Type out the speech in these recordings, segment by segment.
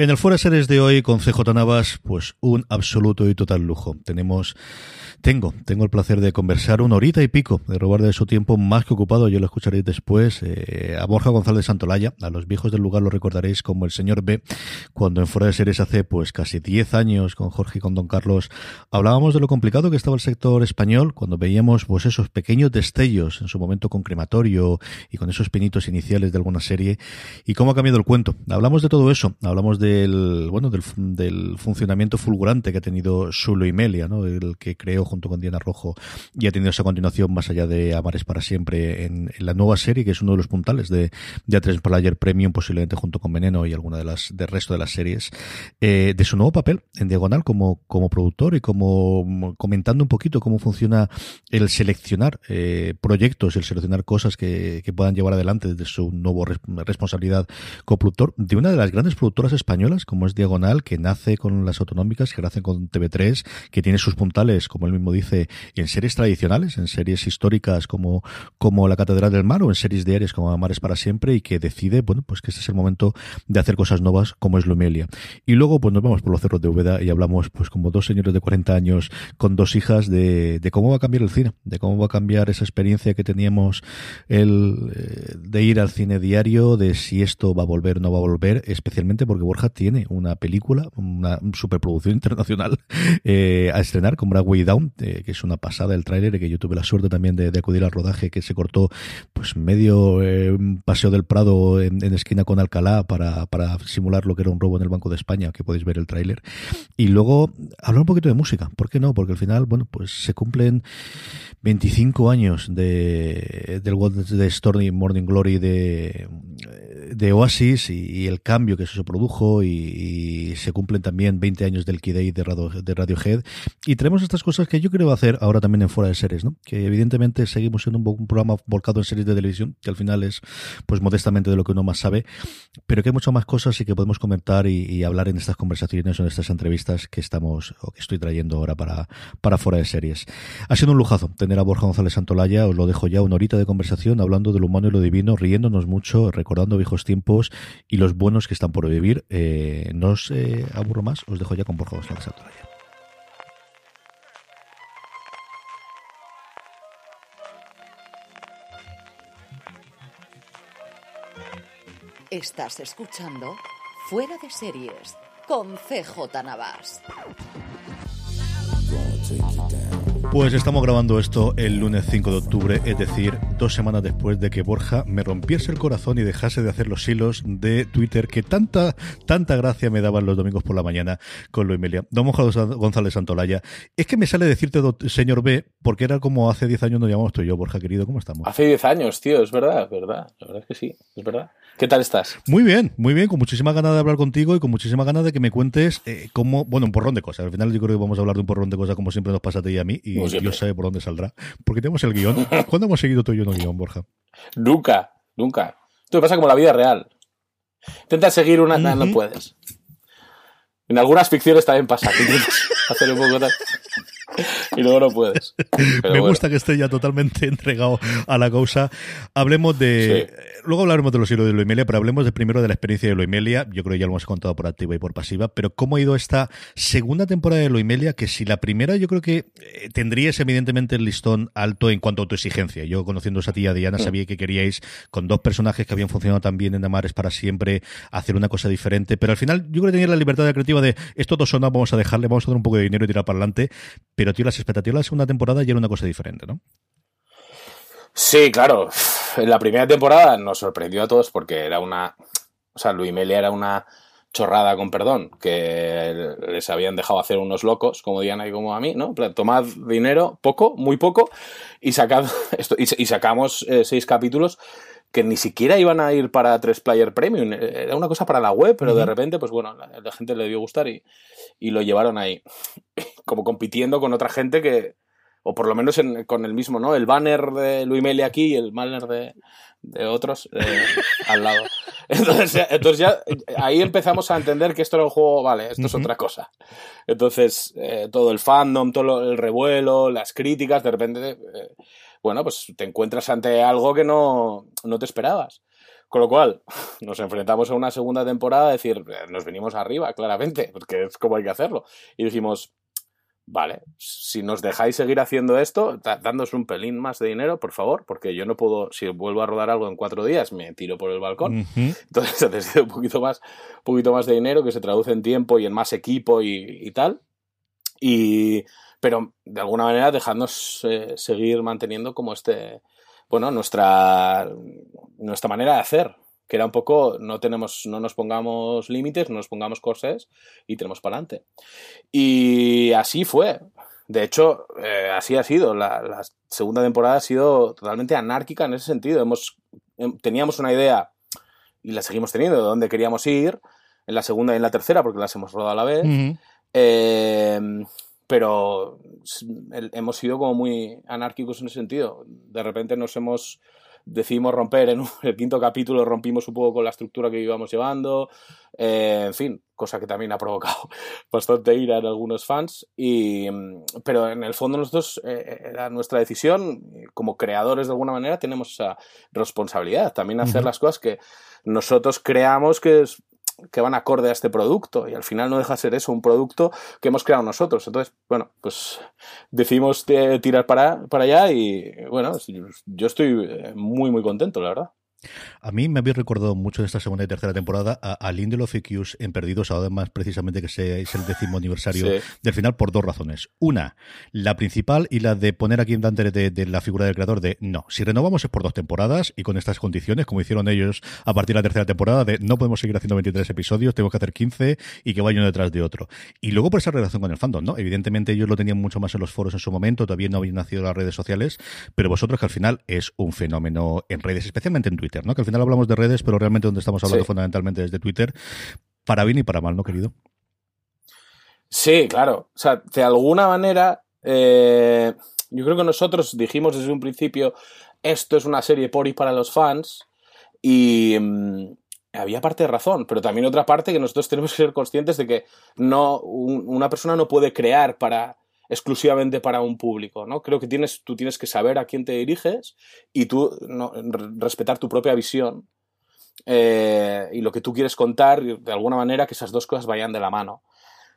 En el Fuera Series de hoy con CJ Navas, pues un absoluto y total lujo. Tenemos tengo, tengo el placer de conversar una horita y pico, de robar de su tiempo más que ocupado, yo lo escucharéis después, eh, a Borja González Santolaya, a los viejos del lugar lo recordaréis como el señor B, cuando en Fuera de Series hace pues casi 10 años con Jorge y con Don Carlos, hablábamos de lo complicado que estaba el sector español, cuando veíamos pues esos pequeños destellos en su momento con crematorio y con esos pinitos iniciales de alguna serie, y cómo ha cambiado el cuento. Hablamos de todo eso, hablamos del, bueno, del, del funcionamiento fulgurante que ha tenido Sulo y Melia, ¿no? El que creó junto con Diana Rojo y ha tenido esa continuación más allá de Amares para siempre en, la nueva serie, que es uno de los puntales de, de A3 Player Premium, posiblemente junto con Veneno y alguna de las del resto de las series, eh, de su nuevo papel en Diagonal como, como productor y como comentando un poquito cómo funciona el seleccionar eh, proyectos, el seleccionar cosas que, que puedan llevar adelante desde su nuevo responsabilidad como productor de una de las grandes productoras españolas, como es Diagonal, que nace con las autonómicas, que nace con TV3, que tiene sus puntales, como él mismo dice, en series tradicionales, en series históricas como, como La Catedral del Mar o en series diarias como Amares para siempre y que decide, bueno, pues que este es el momento de hacer cosas nuevas como es Lumelia. Y luego, pues nos vamos por los cerros de Úbeda y hablamos, pues como dos señores de 40 años con dos hijas de, de cómo va a cambiar el cine, de cómo va a cambiar esa experiencia que teníamos el, eh, de ir al cine diario, de si esto va a volver o no va a volver, especialmente porque Borja tiene una película, una superproducción internacional eh, a estrenar con Broadway Down, eh, que es una pasada el tráiler, que yo tuve la suerte también de, acudir al rodaje, que se cortó pues medio eh, paseo del Prado en, esquina con Alcalá para, simular lo que era un robo en el Banco de España, que podéis ver el tráiler. Y luego hablar un poquito de música, ¿por qué no? Porque al final, bueno, pues se cumplen 25 años de, del de Stormy Morning Glory de, Oasis y, el cambio que eso se produjo y, se cumplen también 20 años del Key de, Radio, de Radiohead y tenemos estas cosas que yo creo hacer ahora también en fuera de series, ¿no? Que evidentemente seguimos siendo un, programa volcado en series de televisión, que al final es pues modestamente de lo que uno más sabe, pero que hay muchas más cosas y que podemos comentar y, hablar en estas conversaciones o en estas entrevistas que estamos o que estoy trayendo ahora para, para fuera de series. Ha sido un lujazo a Borja González Santolaya, os lo dejo ya una horita de conversación hablando de lo humano y lo divino, riéndonos mucho, recordando viejos tiempos y los buenos que están por vivir. Eh, no os eh, aburro más, os dejo ya con Borja González Santolaya. Estás escuchando Fuera de Series con CJ Navas. Pues estamos grabando esto el lunes 5 de octubre, es decir, dos semanas después de que Borja me rompiese el corazón y dejase de hacer los hilos de Twitter que tanta, tanta gracia me daban los domingos por la mañana con lo Emilia. Don González Santolaya, es que me sale decirte señor B, porque era como hace 10 años nos llamamos tú y yo, Borja querido, ¿cómo estamos? Hace 10 años, tío, es verdad, es verdad, la verdad es que sí, es verdad. ¿Qué tal estás? Muy bien, muy bien, con muchísimas ganas de hablar contigo y con muchísimas ganas de que me cuentes eh, cómo, bueno, un porrón de cosas. Al final yo creo que vamos a hablar de un porrón de cosas como siempre nos pasa a ti y a mí y Dios sabe por dónde saldrá. Porque tenemos el guion. ¿Cuándo hemos seguido tú y yo en el guion, Borja? Nunca, nunca. Esto pasa como la vida real. Intenta seguir una, no puedes. En algunas ficciones también pasa hacer un poco y luego no puedes. Me gusta que esté ya totalmente entregado a la causa. Hablemos de. Luego hablaremos de los hilos de Loimelia, pero hablemos de primero de la experiencia de Loimelia. Yo creo que ya lo hemos contado por activa y por pasiva, pero cómo ha ido esta segunda temporada de Loimelia, que si la primera yo creo que eh, tendríais evidentemente el listón alto en cuanto a tu exigencia. Yo conociendo a ti y a Diana sabía que queríais con dos personajes que habían funcionado tan bien en Amares para siempre hacer una cosa diferente, pero al final yo creo que tenía la libertad creativa de esto dos son vamos a dejarle, vamos a dar un poco de dinero y tirar para adelante, pero tío, las expectativas de la segunda temporada ya era una cosa diferente, ¿no? Sí, claro. En la primera temporada nos sorprendió a todos porque era una. O sea, Luis Melia era una chorrada, con perdón, que les habían dejado hacer unos locos, como Diana y como a mí, ¿no? Tomad dinero, poco, muy poco, y, sacad esto, y, sacamos eh, seis capítulos que ni siquiera iban a ir para tres player premium, era una cosa para la web, pero de repente, pues bueno, la, la gente le debió gustar y, y lo llevaron ahí, como compitiendo con otra gente que, o por lo menos con el mismo, ¿no? El banner de Luis Meli aquí y el banner de, de otros eh, al lado. Entonces, entonces ya ahí empezamos a entender que esto era un juego, vale, esto es otra cosa. Entonces, eh, todo el fandom, todo el revuelo, las críticas, de repente, eh, bueno, pues te encuentras ante algo que no, no te esperabas Con lo cual, nos enfrentamos a una segunda temporada a decir, nos venimos arriba, claramente, porque es como hay que hacerlo. Y dijimos, vale, si nos dejáis seguir haciendo esto, dándos un pelín más de dinero, por favor, porque yo no puedo, si vuelvo a rodar algo en cuatro días, me tiro por el balcón. Entonces necesito un poquito más, un poquito más de dinero que se traduce en tiempo y en más equipo y, tal. Y, pero de alguna manera dejadnos eh, seguir manteniendo como este, bueno, nuestra, nuestra manera de hacer, que era un poco, no tenemos, no nos pongamos límites, no nos pongamos cosas y tenemos para adelante. Y así fue. De hecho, eh, así ha sido. La, segunda temporada ha sido totalmente anárquica en ese sentido. Hemos, em, teníamos una idea y la seguimos teniendo de dónde queríamos ir en la segunda y en la tercera porque las hemos rodado a la vez. Em, pero hemos sido como muy anárquicos en ese sentido. De repente nos hemos decidimos romper en el quinto capítulo, rompimos un poco con la estructura que íbamos llevando, eh, en fin, cosa que también ha provocado bastante ira en algunos fans, y, pero en el fondo nosotros, eh, era nuestra decisión, como creadores de alguna manera, tenemos esa responsabilidad, también hacer las cosas que nosotros creamos que es que van acorde a este producto y al final no deja de ser eso, un producto que hemos creado nosotros. Entonces, bueno, pues decidimos tirar para, para allá y bueno, yo estoy eh, muy, muy contento, la verdad. A mí me había recordado mucho de esta segunda y tercera temporada a, a Lindelof y en Perdidos, además precisamente que sea, es el décimo aniversario del final, por dos razones. Una, la principal y la de poner aquí en Dante de, la figura del creador de no, si renovamos es por dos temporadas y con estas condiciones, como hicieron ellos a partir de la tercera temporada, de no podemos seguir haciendo 23 episodios, tengo que hacer 15 y que vaya uno detrás de otro. Y luego por esa relación con el fandom, ¿no? Evidentemente ellos lo tenían mucho más en los foros en su momento, todavía no habían nacido las redes sociales, pero vosotros que al final es un fenómeno en redes, especialmente en Twitter, ¿no? Que al final hablamos de redes, pero realmente donde estamos hablando fundamentalmente es de Twitter, para bien y para mal, ¿no, querido? Sí, claro. O sea, de alguna manera, eh, yo creo que nosotros dijimos desde un principio, esto es una serie por y para los fans, y mm, había parte de razón, pero también otra parte que nosotros tenemos que ser conscientes de que no, una persona no puede crear para exclusivamente para un público, ¿no? Creo que tienes, tú tienes que saber a quién te diriges y tú respetar tu propia visión eh, y lo que tú quieres contar, de alguna manera que esas dos cosas vayan de la mano.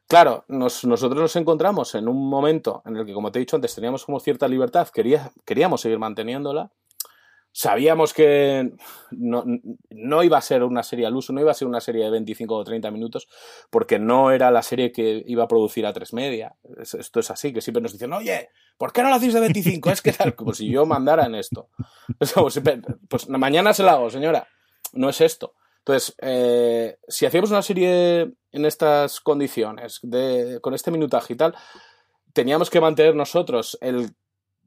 Claro, nosotros nos encontramos en un momento en el que, como te he dicho antes, teníamos como cierta libertad, quería, queríamos seguir manteniéndola, sabíamos que no, iba a ser una serie al uso, no iba a ser una serie de 25 o 30 minutos, porque no era la serie que iba a producir a tres media. Esto es así, que siempre nos dicen, oye, ¿por qué no la hacéis de 25? Es que tal, como si yo mandara en esto. Pues mañana se la hago, señora. No es esto. Entonces, eh, si hacíamos una serie en estas condiciones, de, con este minutaje y tal, teníamos que mantener nosotros el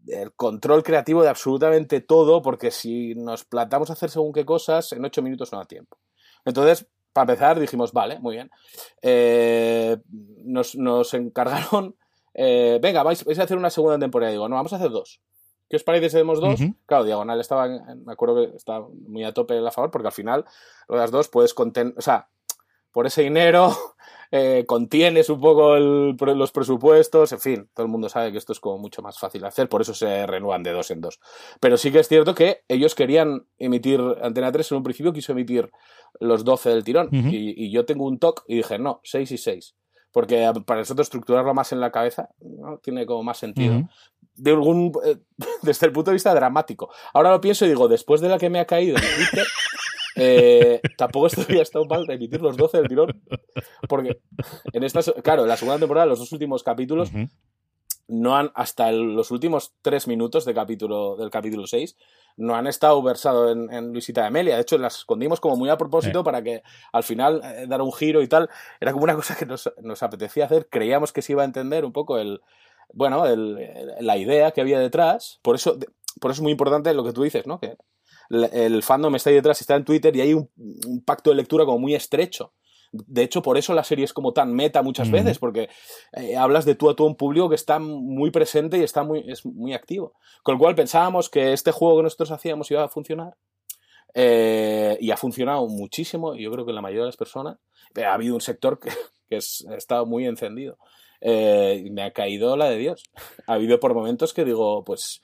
el control creativo de absolutamente todo, porque si nos plantamos a hacer según qué cosas, en ocho minutos no da tiempo. Entonces, para empezar, dijimos, vale, muy bien. Eh, nos, encargaron, eh, venga, vais, a hacer una segunda temporada. Digo, no, vamos a hacer dos. ¿Qué os parece si hacemos dos? Claro, Diagonal estaba, me acuerdo que estaba muy a tope a favor, porque al final, las dos puedes contener, o sea, por ese dinero eh, contienes un poco los presupuestos, en fin, todo el mundo sabe que esto es como mucho más fácil de hacer, por eso se renuevan de dos en dos. Pero sí que es cierto que ellos querían emitir Antena 3, en un principio quiso emitir los 12 del tirón, y, yo tengo un toque y dije, no, 6 y 6. Porque para nosotros estructurarlo más en la cabeza ¿no? tiene como más sentido. De algún, eh, desde el punto de vista dramático. Ahora lo pienso y digo, después de la que me ha caído en Twitter, eh, tampoco había estado mal emitir los 12 del tirón. Porque en esta, claro, en la segunda temporada, los dos últimos capítulos, no han, hasta los últimos tres minutos de capítulo, del capítulo 6, no han estado versados en, Luisita de Amelia. De hecho, las escondimos como muy a propósito para que al final eh, dar un giro y tal. Era como una cosa que nos, nos, apetecía hacer. Creíamos que se iba a entender un poco el, bueno, el, la idea que había detrás. Por eso, por eso es muy importante lo que tú dices, ¿no? Que el fandom está ahí detrás, está en Twitter y hay un, pacto de lectura como muy estrecho. De hecho, por eso la serie es como tan meta muchas veces, porque eh, hablas de tú a tú un público que está muy presente y está muy, es muy activo. Con lo cual pensábamos que este juego que nosotros hacíamos iba a funcionar. Eh, y ha funcionado muchísimo, yo creo que la mayoría de las personas. Ha habido un sector que, que es, ha estado muy encendido. Eh, me ha caído la de Dios. Ha habido por momentos que digo, pues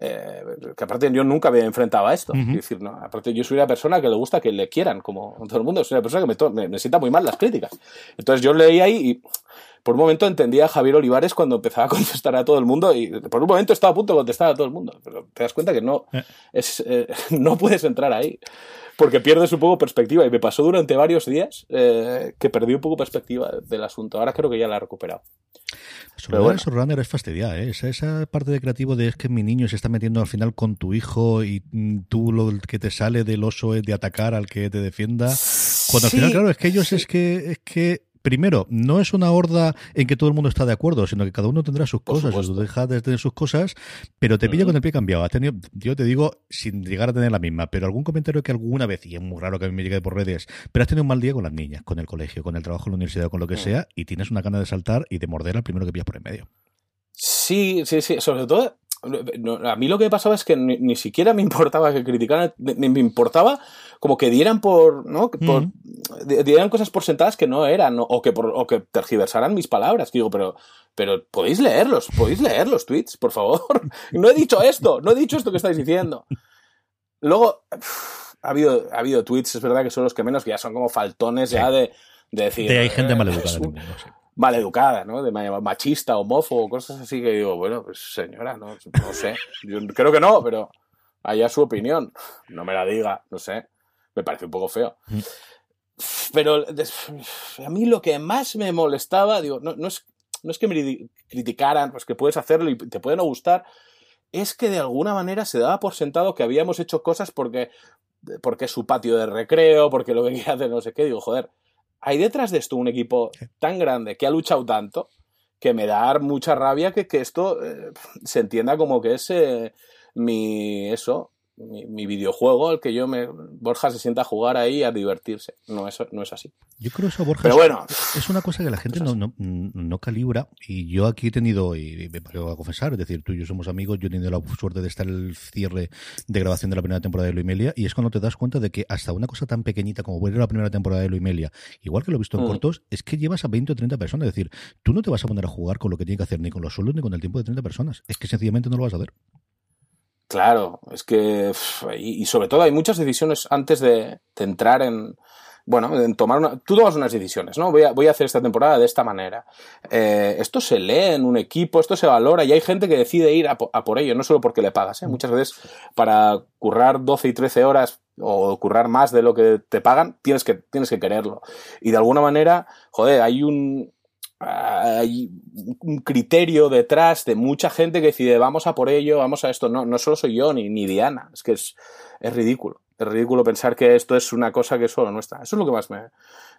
eh, que aparte yo nunca había enfrentado a esto. Es decir, no, aparte yo soy una persona que le gusta que le quieran, como todo el mundo, soy una persona que me, me, sienta muy mal las críticas. Entonces yo leí ahí y por un momento entendía a Javier Olivares cuando empezaba a contestar a todo el mundo y por un momento estaba a punto de contestar a todo el mundo. Pero te das cuenta que no, eh. es, eh, no puedes entrar ahí porque pierdes un poco perspectiva. Y me pasó durante varios días eh, que perdí un poco perspectiva del asunto. Ahora creo que ya la he recuperado. Pero bueno. runner es fastidiar, ¿eh? Esa, esa, parte de creativo de es que mi niño se está metiendo al final con tu hijo y tú lo que te sale del oso es de atacar al que te defienda. Cuando al final, claro, es que ellos es que es que primero, no es una horda en que todo el mundo está de acuerdo, sino que cada uno tendrá sus cosas, tú dejas de tener sus cosas, pero te pilla con el pie cambiado. tenido, yo te digo, sin llegar a tener la misma, pero algún comentario que alguna vez, y es muy raro que a mí me llegue por redes, pero has tenido un mal día con las niñas, con el colegio, con el trabajo en la universidad, con lo que sea, y tienes una gana de saltar y de morder al primero que pillas por en medio. Sí, sí, sí. Sobre todo, a mí lo que pasaba es que ni, siquiera me importaba que criticaran, me, me importaba como que dieran por, ¿no? Por, dieran cosas por sentadas que no eran, o, que por, o que tergiversaran mis palabras. digo, pero, pero podéis leerlos, podéis leer los tweets, por favor. no he dicho esto, no he dicho esto que estáis diciendo. Luego, ha habido, ha habido tweets, es verdad que son los que menos, que ya son como faltones ya de, de decir. De hay gente maleducada. Maleducada, ¿no? De machista, homófobo, cosas así que digo, bueno, pues señora, no, no sé. Yo creo que no, pero allá su opinión. No me la diga, no sé me parece un poco feo. Mm. Pero a mí lo que más me molestaba, digo, no, no, es, no es que me criticaran, pues que puedes hacerlo y te puede no gustar, es que de alguna manera se daba por sentado que habíamos hecho cosas porque, porque es su patio de recreo, porque lo que hacer no sé qué. Digo, joder, hay detrás de esto un equipo tan grande que ha luchado tanto que me da mucha rabia que, que esto eh, se entienda como que es eh, mi eso mi, videojuego al que yo me Borja se sienta a jugar ahí a divertirse. No, eso no es así. Yo creo eso, Borja, Pero bueno, es una cosa que la gente no, no, no, calibra y yo aquí he tenido, y me voy a confesar, es decir, tú y yo somos amigos, yo he tenido la suerte de estar en el cierre de grabación de la primera temporada de Luimelia y es cuando te das cuenta de que hasta una cosa tan pequeñita como ver la primera temporada de Luimelia, igual que lo he visto en mm. cortos, es que llevas a 20 o 30 personas, es decir, tú no te vas a poner a jugar con lo que tiene que hacer ni con los sueldos ni con el tiempo de 30 personas, es que sencillamente no lo vas a hacer. Claro, es que. Y, sobre todo hay muchas decisiones antes de, entrar en. Bueno, en tomar una, tú tomas unas decisiones, ¿no? Voy a, voy a hacer esta temporada de esta manera. Eh, esto se lee en un equipo, esto se valora y hay gente que decide ir a, por ello, no solo porque le pagas. ¿eh? Muchas veces para currar 12 y 13 horas o currar más de lo que te pagan, tienes que, tienes que quererlo. Y de alguna manera, joder, hay un, hay un criterio detrás de mucha gente que decide vamos a por ello, vamos a esto. No, no solo soy yo ni, ni Diana, es que es, es ridículo. Es ridículo pensar que esto es una cosa que es solo nuestra. Eso es lo que más me,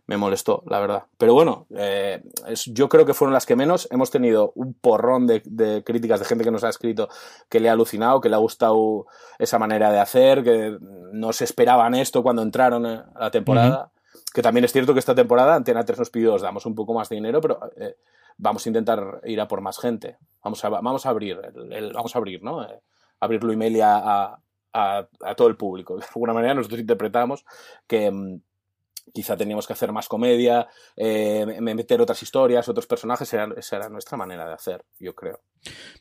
me molestó, la verdad. Pero bueno, eh, yo creo que fueron las que menos. Hemos tenido un porrón de, de, críticas de gente que nos ha escrito que le ha alucinado, que le ha gustado esa manera de hacer, que no se esperaban esto cuando entraron a la temporada. Que también es cierto que esta temporada Antena 3 nos pidió, os damos un poco más de dinero, pero eh, vamos a intentar ir a por más gente. Vamos a, vamos a abrir, el, vamos a abrir, ¿no? Eh, abrir Luimelia a, a, a, todo el público. De alguna manera nosotros interpretamos que mm, quizá teníamos que hacer más comedia, eh, meter otras historias, otros personajes, esa era nuestra manera de hacer, yo creo.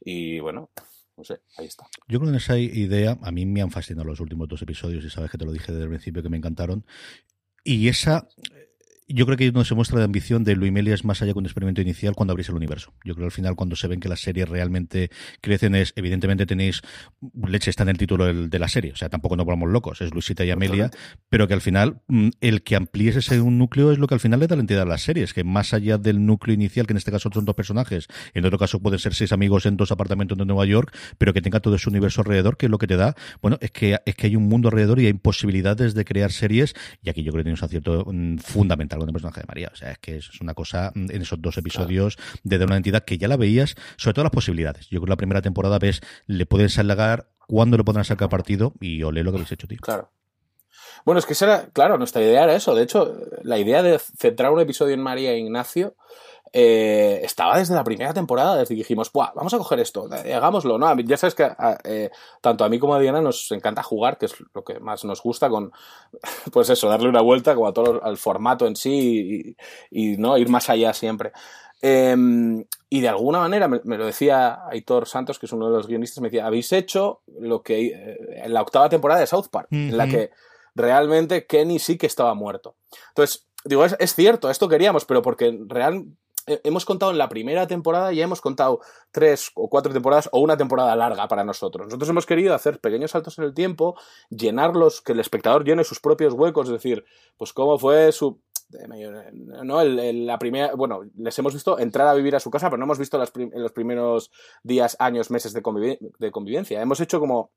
Y bueno, no sé, ahí está. Yo creo que en esa idea, a mí me han fascinado los últimos dos episodios y sabes que te lo dije desde el principio que me encantaron. Y esa yo creo que no se muestra de ambición de Luis es más allá que un experimento inicial cuando abrís el universo. Yo creo que al final cuando se ven que las series realmente crecen es, evidentemente tenéis, leche está en el título de la serie, o sea, tampoco nos volvamos locos, es Luisita y Amelia, pero que al final mm, el que amplíes ese un núcleo es lo que al final le da la entidad a las series, que más allá del núcleo inicial, que en este caso son dos personajes, en otro caso pueden ser seis amigos en dos apartamentos de Nueva York, pero que tenga todo ese universo alrededor, que es lo que te da, bueno, es que, es que hay un mundo alrededor y hay posibilidades de crear series, y aquí yo creo que tiene un acierto mm, fundamental con el personaje de María. O sea, es que es una cosa mm, en esos dos episodios de, una entidad que ya la veías, sobre todo las posibilidades. Yo creo que la primera temporada ves, le pueden salgar, cuándo le podrán sacar partido y olé lo que habéis hecho, tío. Claro. Bueno, es que será, claro, nuestra idea era eso. De hecho, la idea de centrar un episodio en María e Ignacio eh, estaba desde la primera temporada, desde que dijimos, vamos a coger esto, eh, hagámoslo, ¿no? Ya sabes que eh, tanto a mí como a Diana nos encanta jugar, que es lo que más nos gusta con, pues eso, darle una vuelta como a todo al formato en sí y, y, no ir más allá siempre. Em, y de alguna manera, me, lo decía Aitor Santos, que es uno de los guionistas, me decía, habéis hecho lo que eh, en la octava temporada de South Park, en la que realmente Kenny sí que estaba muerto. Entonces, digo, es, es cierto, esto queríamos, pero porque real, hemos contado en la primera temporada ya hemos contado tres o cuatro temporadas o una temporada larga para nosotros. Nosotros hemos querido hacer pequeños saltos en el tiempo, llenarlos, que el espectador llene sus propios huecos, es decir, pues cómo fue su... No, la primera, bueno, les hemos visto entrar a vivir a su casa, pero no hemos visto en los primeros días, años, meses de, convivencia. Hemos hecho como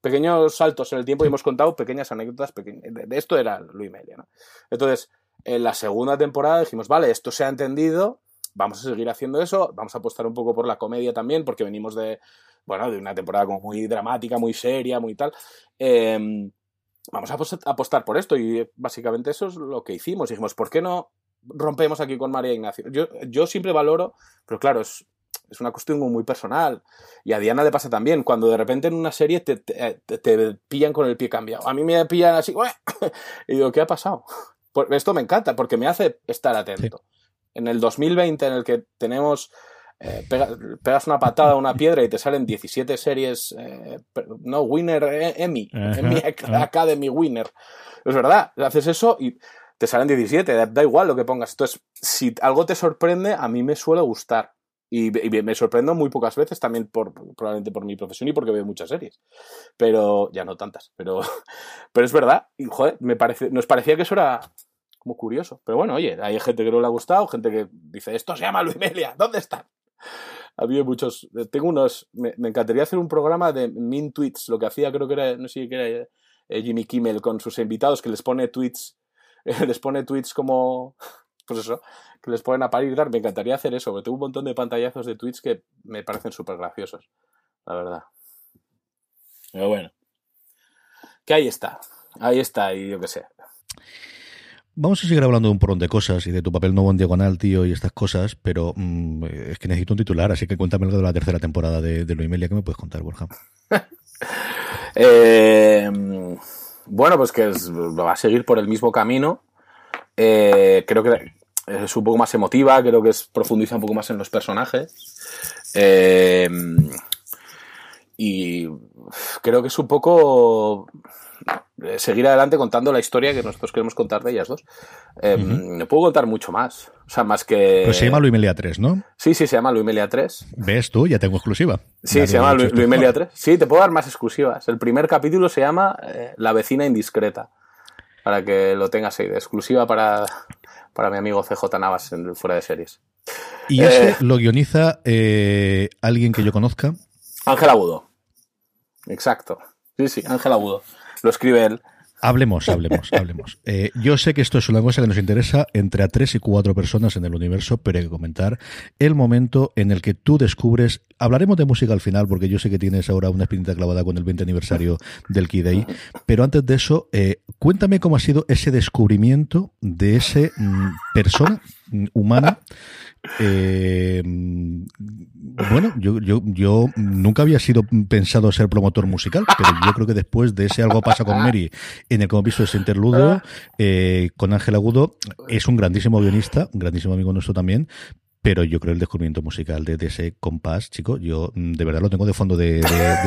pequeños saltos en el tiempo y hemos contado pequeñas anécdotas. de, esto era Luis Melia. ¿no? Entonces, en la segunda temporada dijimos, vale, esto se ha entendido, vamos a seguir haciendo eso, vamos a apostar un poco por la comedia también, porque venimos de, bueno, de una temporada como muy dramática, muy seria, muy tal. Em, vamos a apostar por esto y básicamente eso es lo que hicimos. Dijimos, ¿por qué no rompemos aquí con María Ignacio? Yo, yo siempre valoro, pero claro, es, es una cuestión muy personal. Y a Diana le pasa también, cuando de repente en una serie te, te, pillan con el pie cambiado. A mí me pillan así, y digo, ¿qué ha pasado? Esto me encanta porque me hace estar atento en el 2020 en el que tenemos eh, pegas una patada a una piedra y te salen 17 series, eh, no, Winner eh, Emmy, Emmy Academy Winner. Es verdad, haces eso y te salen 17, da, igual lo que pongas. Entonces, si algo te sorprende, a mí me suele gustar. Y, me sorprendo muy pocas veces también por, probablemente por mi profesión y porque veo muchas series. Pero, ya no tantas, pero, pero es verdad. Y, joder, me parece, nos parecía que eso era como curioso. Pero bueno, oye, hay gente que no le ha gustado, gente que dice, esto se llama Luis Melia, ¿dónde está? Había muchos, eh, tengo unos, me, encantaría hacer un programa de min tweets, lo que hacía creo que era, no sé qué era eh, Jimmy Kimmel con sus invitados, que les pone tweets, les pone tweets como, pues eso, que les ponen a parir. Me encantaría hacer eso, porque tengo un montón de pantallazos de tweets que me parecen súper graciosos, la verdad. Pero bueno, que ahí está, ahí está, y yo qué sé. Vamos a seguir hablando de un porrón de cosas y de tu papel nuevo en diagonal, tío, y estas cosas, pero mm, es que necesito un titular, así que cuéntame algo de la tercera temporada de, de Loimelia. ¿Qué me puedes contar, Borja? Eh, bueno, pues que va a seguir por el mismo camino. Eh, creo que es un poco más emotiva, creo que es, profundiza un poco más en los personajes. Eh, y creo que es un poco seguir adelante contando la historia que nosotros queremos contar de ellas dos. Eh, no puedo contar mucho más. O sea, más que. Pues se llama Luimelia 3, ¿no? Sí, sí, se llama Luimelia 3. ¿Ves tú? Ya tengo exclusiva. Sí, se llama Luimelia 3. Sí, te puedo dar más exclusivas. El primer capítulo se llama eh, La vecina indiscreta. Para que lo tengas ahí de exclusiva para, para mi amigo CJ Navas en Fuera de Series. ¿Y ese lo guioniza alguien que yo conozca? Ángel Agudo. Exacto. Sí, sí, Ángel Agudo lo escribe él. Hablemos, hablemos, hablemos. Eh, yo sé que esto es una cosa que nos interesa entre a tres y cuatro personas en el universo, pero hay que comentar el momento en el que tú descubres. Hablaremos de música al final, porque yo sé que tienes ahora una espinita clavada con el 20 aniversario del Key Day. Pero antes de eso, eh, cuéntame cómo ha sido ese descubrimiento de ese mm, persona mm, humana eh, bueno, yo, yo, yo nunca había sido pensado ser promotor musical, pero yo creo que después de ese algo pasa con Mary, en el que hemos visto ese interludio, eh, con Ángel Agudo, es un grandísimo guionista, un grandísimo amigo nuestro también, pero yo creo el descubrimiento musical de, ese compás, chico, yo mm, de verdad lo tengo de fondo de,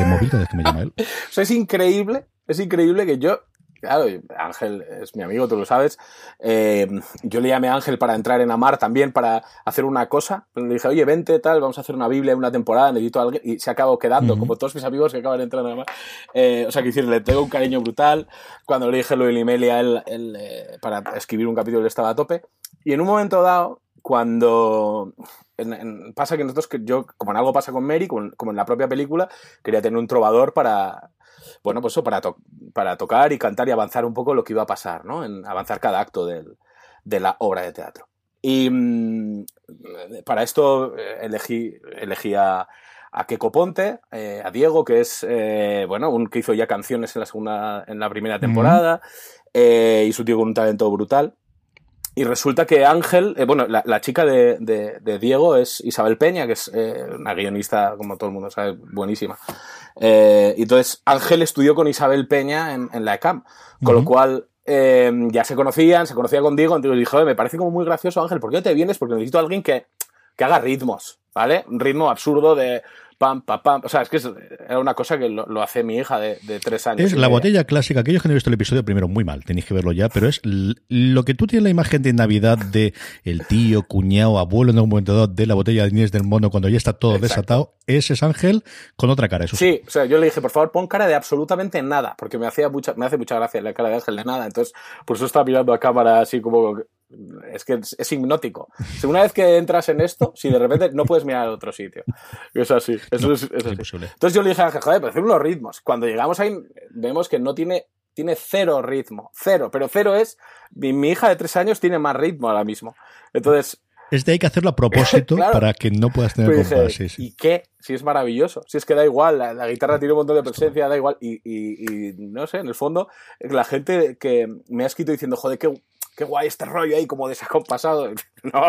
móvil cada vez que me llama él. O es increíble, es increíble que yo claro, Ángel es mi amigo, tú lo sabes. Eh, yo le llamé a Ángel para entrar en Amar también, para hacer una cosa. Le dije, oye, vente, tal, vamos a hacer una Biblia en una temporada, necesito a alguien. Y se acabó quedando, como todos mis amigos que acaban de entrar en Amar. Eh, o sea, que decir, le tengo un cariño brutal. Cuando le dije lo del email a él, eh, para escribir un capítulo, él estaba a tope. Y en un momento dado, cuando pasa que nosotros, que yo, como en algo pasa con Mary, como, en la propia película, quería tener un trovador para, bueno, pues eso, para, para tocar y cantar y avanzar un poco lo que iba a pasar, ¿no? En avanzar cada acto de la obra de teatro. Y mm, para esto eh, elegí, elegí a, a Keco Ponte, eh, a Diego, que es, eh, bueno, un que hizo ya canciones en la segunda, en la primera temporada, y su tío con un talento brutal. Y resulta que Ángel, bueno, la, chica de, de, Diego es Isabel Peña, que es una guionista, como todo el mundo sabe, buenísima. Eh, entonces Ángel estudió con Isabel Peña en, la ECAM, con lo cual eh, ya se conocían, se conocía con Diego, entonces dijo, me parece como muy gracioso Ángel, ¿por qué no te vienes? Porque necesito a alguien que que haga ritmos, ¿vale? Un ritmo absurdo de pam, pam, pam. O sea, es que es, era una cosa que lo, lo hace mi hija de, de, tres años. Es la botella clásica. Aquellos que no han visto el episodio primero, muy mal, tenéis que verlo ya, pero es lo que tú tienes la imagen de Navidad de el tío, cuñado, abuelo en un momento dado de la botella de Inés del Mono cuando ya está todo Exacto. desatado. Ese es Ángel con otra cara. Eso sí, o sea, yo le dije, por favor, pon cara de absolutamente nada, porque me hacía mucha, me hace mucha gracia la cara de Ángel de nada. Entonces, por eso estaba mirando a cámara así como es que es, hipnótico. Si una vez que entras en esto, si de repente no puedes mirar a otro sitio. Es así. Eso no, es, es así. Entonces yo le dije a joder, pero hacer unos ritmos. Cuando llegamos ahí, vemos que no tiene, tiene cero ritmo. Cero. Pero cero es, mi, mi hija de tres años tiene más ritmo ahora mismo. Entonces, es de ahí que hacerlo a propósito claro. para que no puedas tener compás. Sí, sí. ¿Y qué? Si es maravilloso. Si es que da igual, la, la guitarra tiene un montón de presencia, da igual. Y, y, y, no sé, en el fondo, la gente que me ha escrito diciendo, joder, qué, qué guay este rollo ahí como desacompasado. No,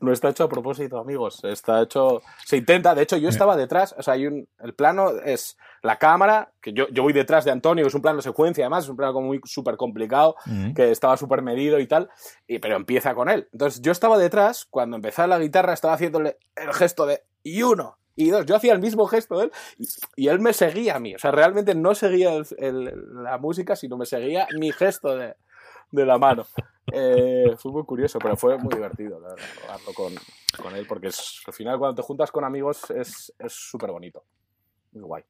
no está hecho a propósito, amigos. Está hecho, se intenta. De hecho, yo estaba detrás, o sea, hay un, el plano es la cámara, que yo, yo voy detrás de Antonio, que es un plano secuencia, además, es un plano como muy súper complicado, uh -huh. que estaba súper medido y tal, y, pero empieza con él. Entonces, yo estaba detrás, cuando empezaba la guitarra, estaba haciéndole el gesto de y uno, y dos, yo hacía el mismo gesto de él y, y, él me seguía a mí. O sea, realmente no seguía el, el, la música, sino me seguía mi gesto de, de la mano. Eh, fue muy curioso, pero fue muy divertido la con, con, él, porque es, al final cuando te juntas con amigos es súper bonito. Muy guay.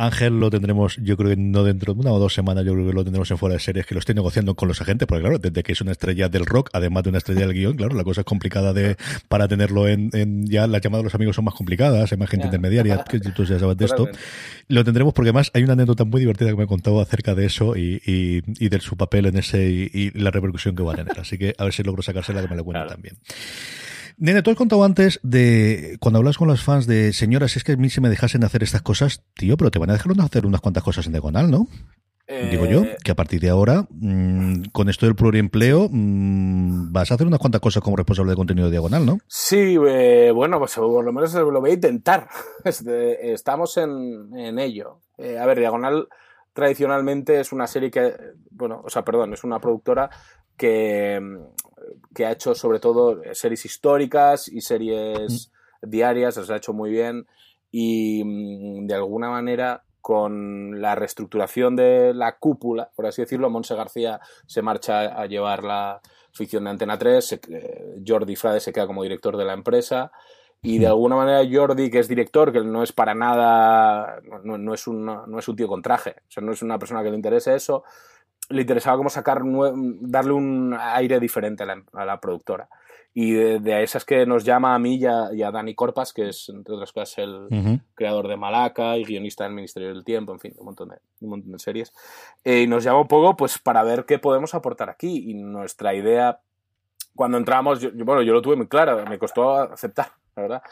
Ángel lo tendremos, yo creo que no dentro de una o dos semanas, yo creo que lo tendremos en fuera de series, que lo estoy negociando con los agentes, porque claro, desde que es una estrella del rock, además de una estrella del guion, claro, la cosa es complicada de para tenerlo en, en ya las llamadas de los amigos son más complicadas, hay más gente yeah. intermediaria, que tú ya sabes de esto. Lo tendremos porque además hay una anécdota muy divertida que me ha contado acerca de eso y, y, y de su papel en ese y, y, la repercusión que va a tener. Así que a ver si logro sacársela que me lo cuente claro. también. Nene, tú has contado antes de cuando hablas con los fans de señoras, es que a mí se me dejasen hacer estas cosas, tío, pero te van a dejar hacer unas cuantas cosas en diagonal, ¿no? Eh... Digo yo, que a partir de ahora, mmm, con esto del pluriempleo, mmm, vas a hacer unas cuantas cosas como responsable de contenido de diagonal, ¿no? Sí, eh, bueno, pues por lo menos lo voy a intentar. Estamos en, en ello. Eh, a ver, diagonal tradicionalmente es una serie que, bueno, o sea, perdón, es una productora que, que ha hecho sobre todo series históricas y series mm. diarias, las ha hecho muy bien y mm, de alguna manera con la reestructuración de la cúpula, por así decirlo, Monse García se marcha a llevar la ficción de Antena 3, se, eh, Jordi Frade se queda como director de la empresa y de alguna manera Jordi, que es director, que no es para nada, no, no, es, un, no es un tío con traje, o sea, no es una persona que le interese eso, le interesaba como sacar, darle un aire diferente a la, a la productora. Y de, de, esas que nos llama a mí y a, y a Dani Corpas, que es, entre otras cosas, el uh -huh. creador de Malaca y guionista del Ministerio del Tiempo, en fin, un montón de, un montón de series. Eh, y nos llama un poco pues, para ver qué podemos aportar aquí. Y nuestra idea, cuando entramos, yo, bueno, yo lo tuve muy claro, me costó aceptar, la verdad.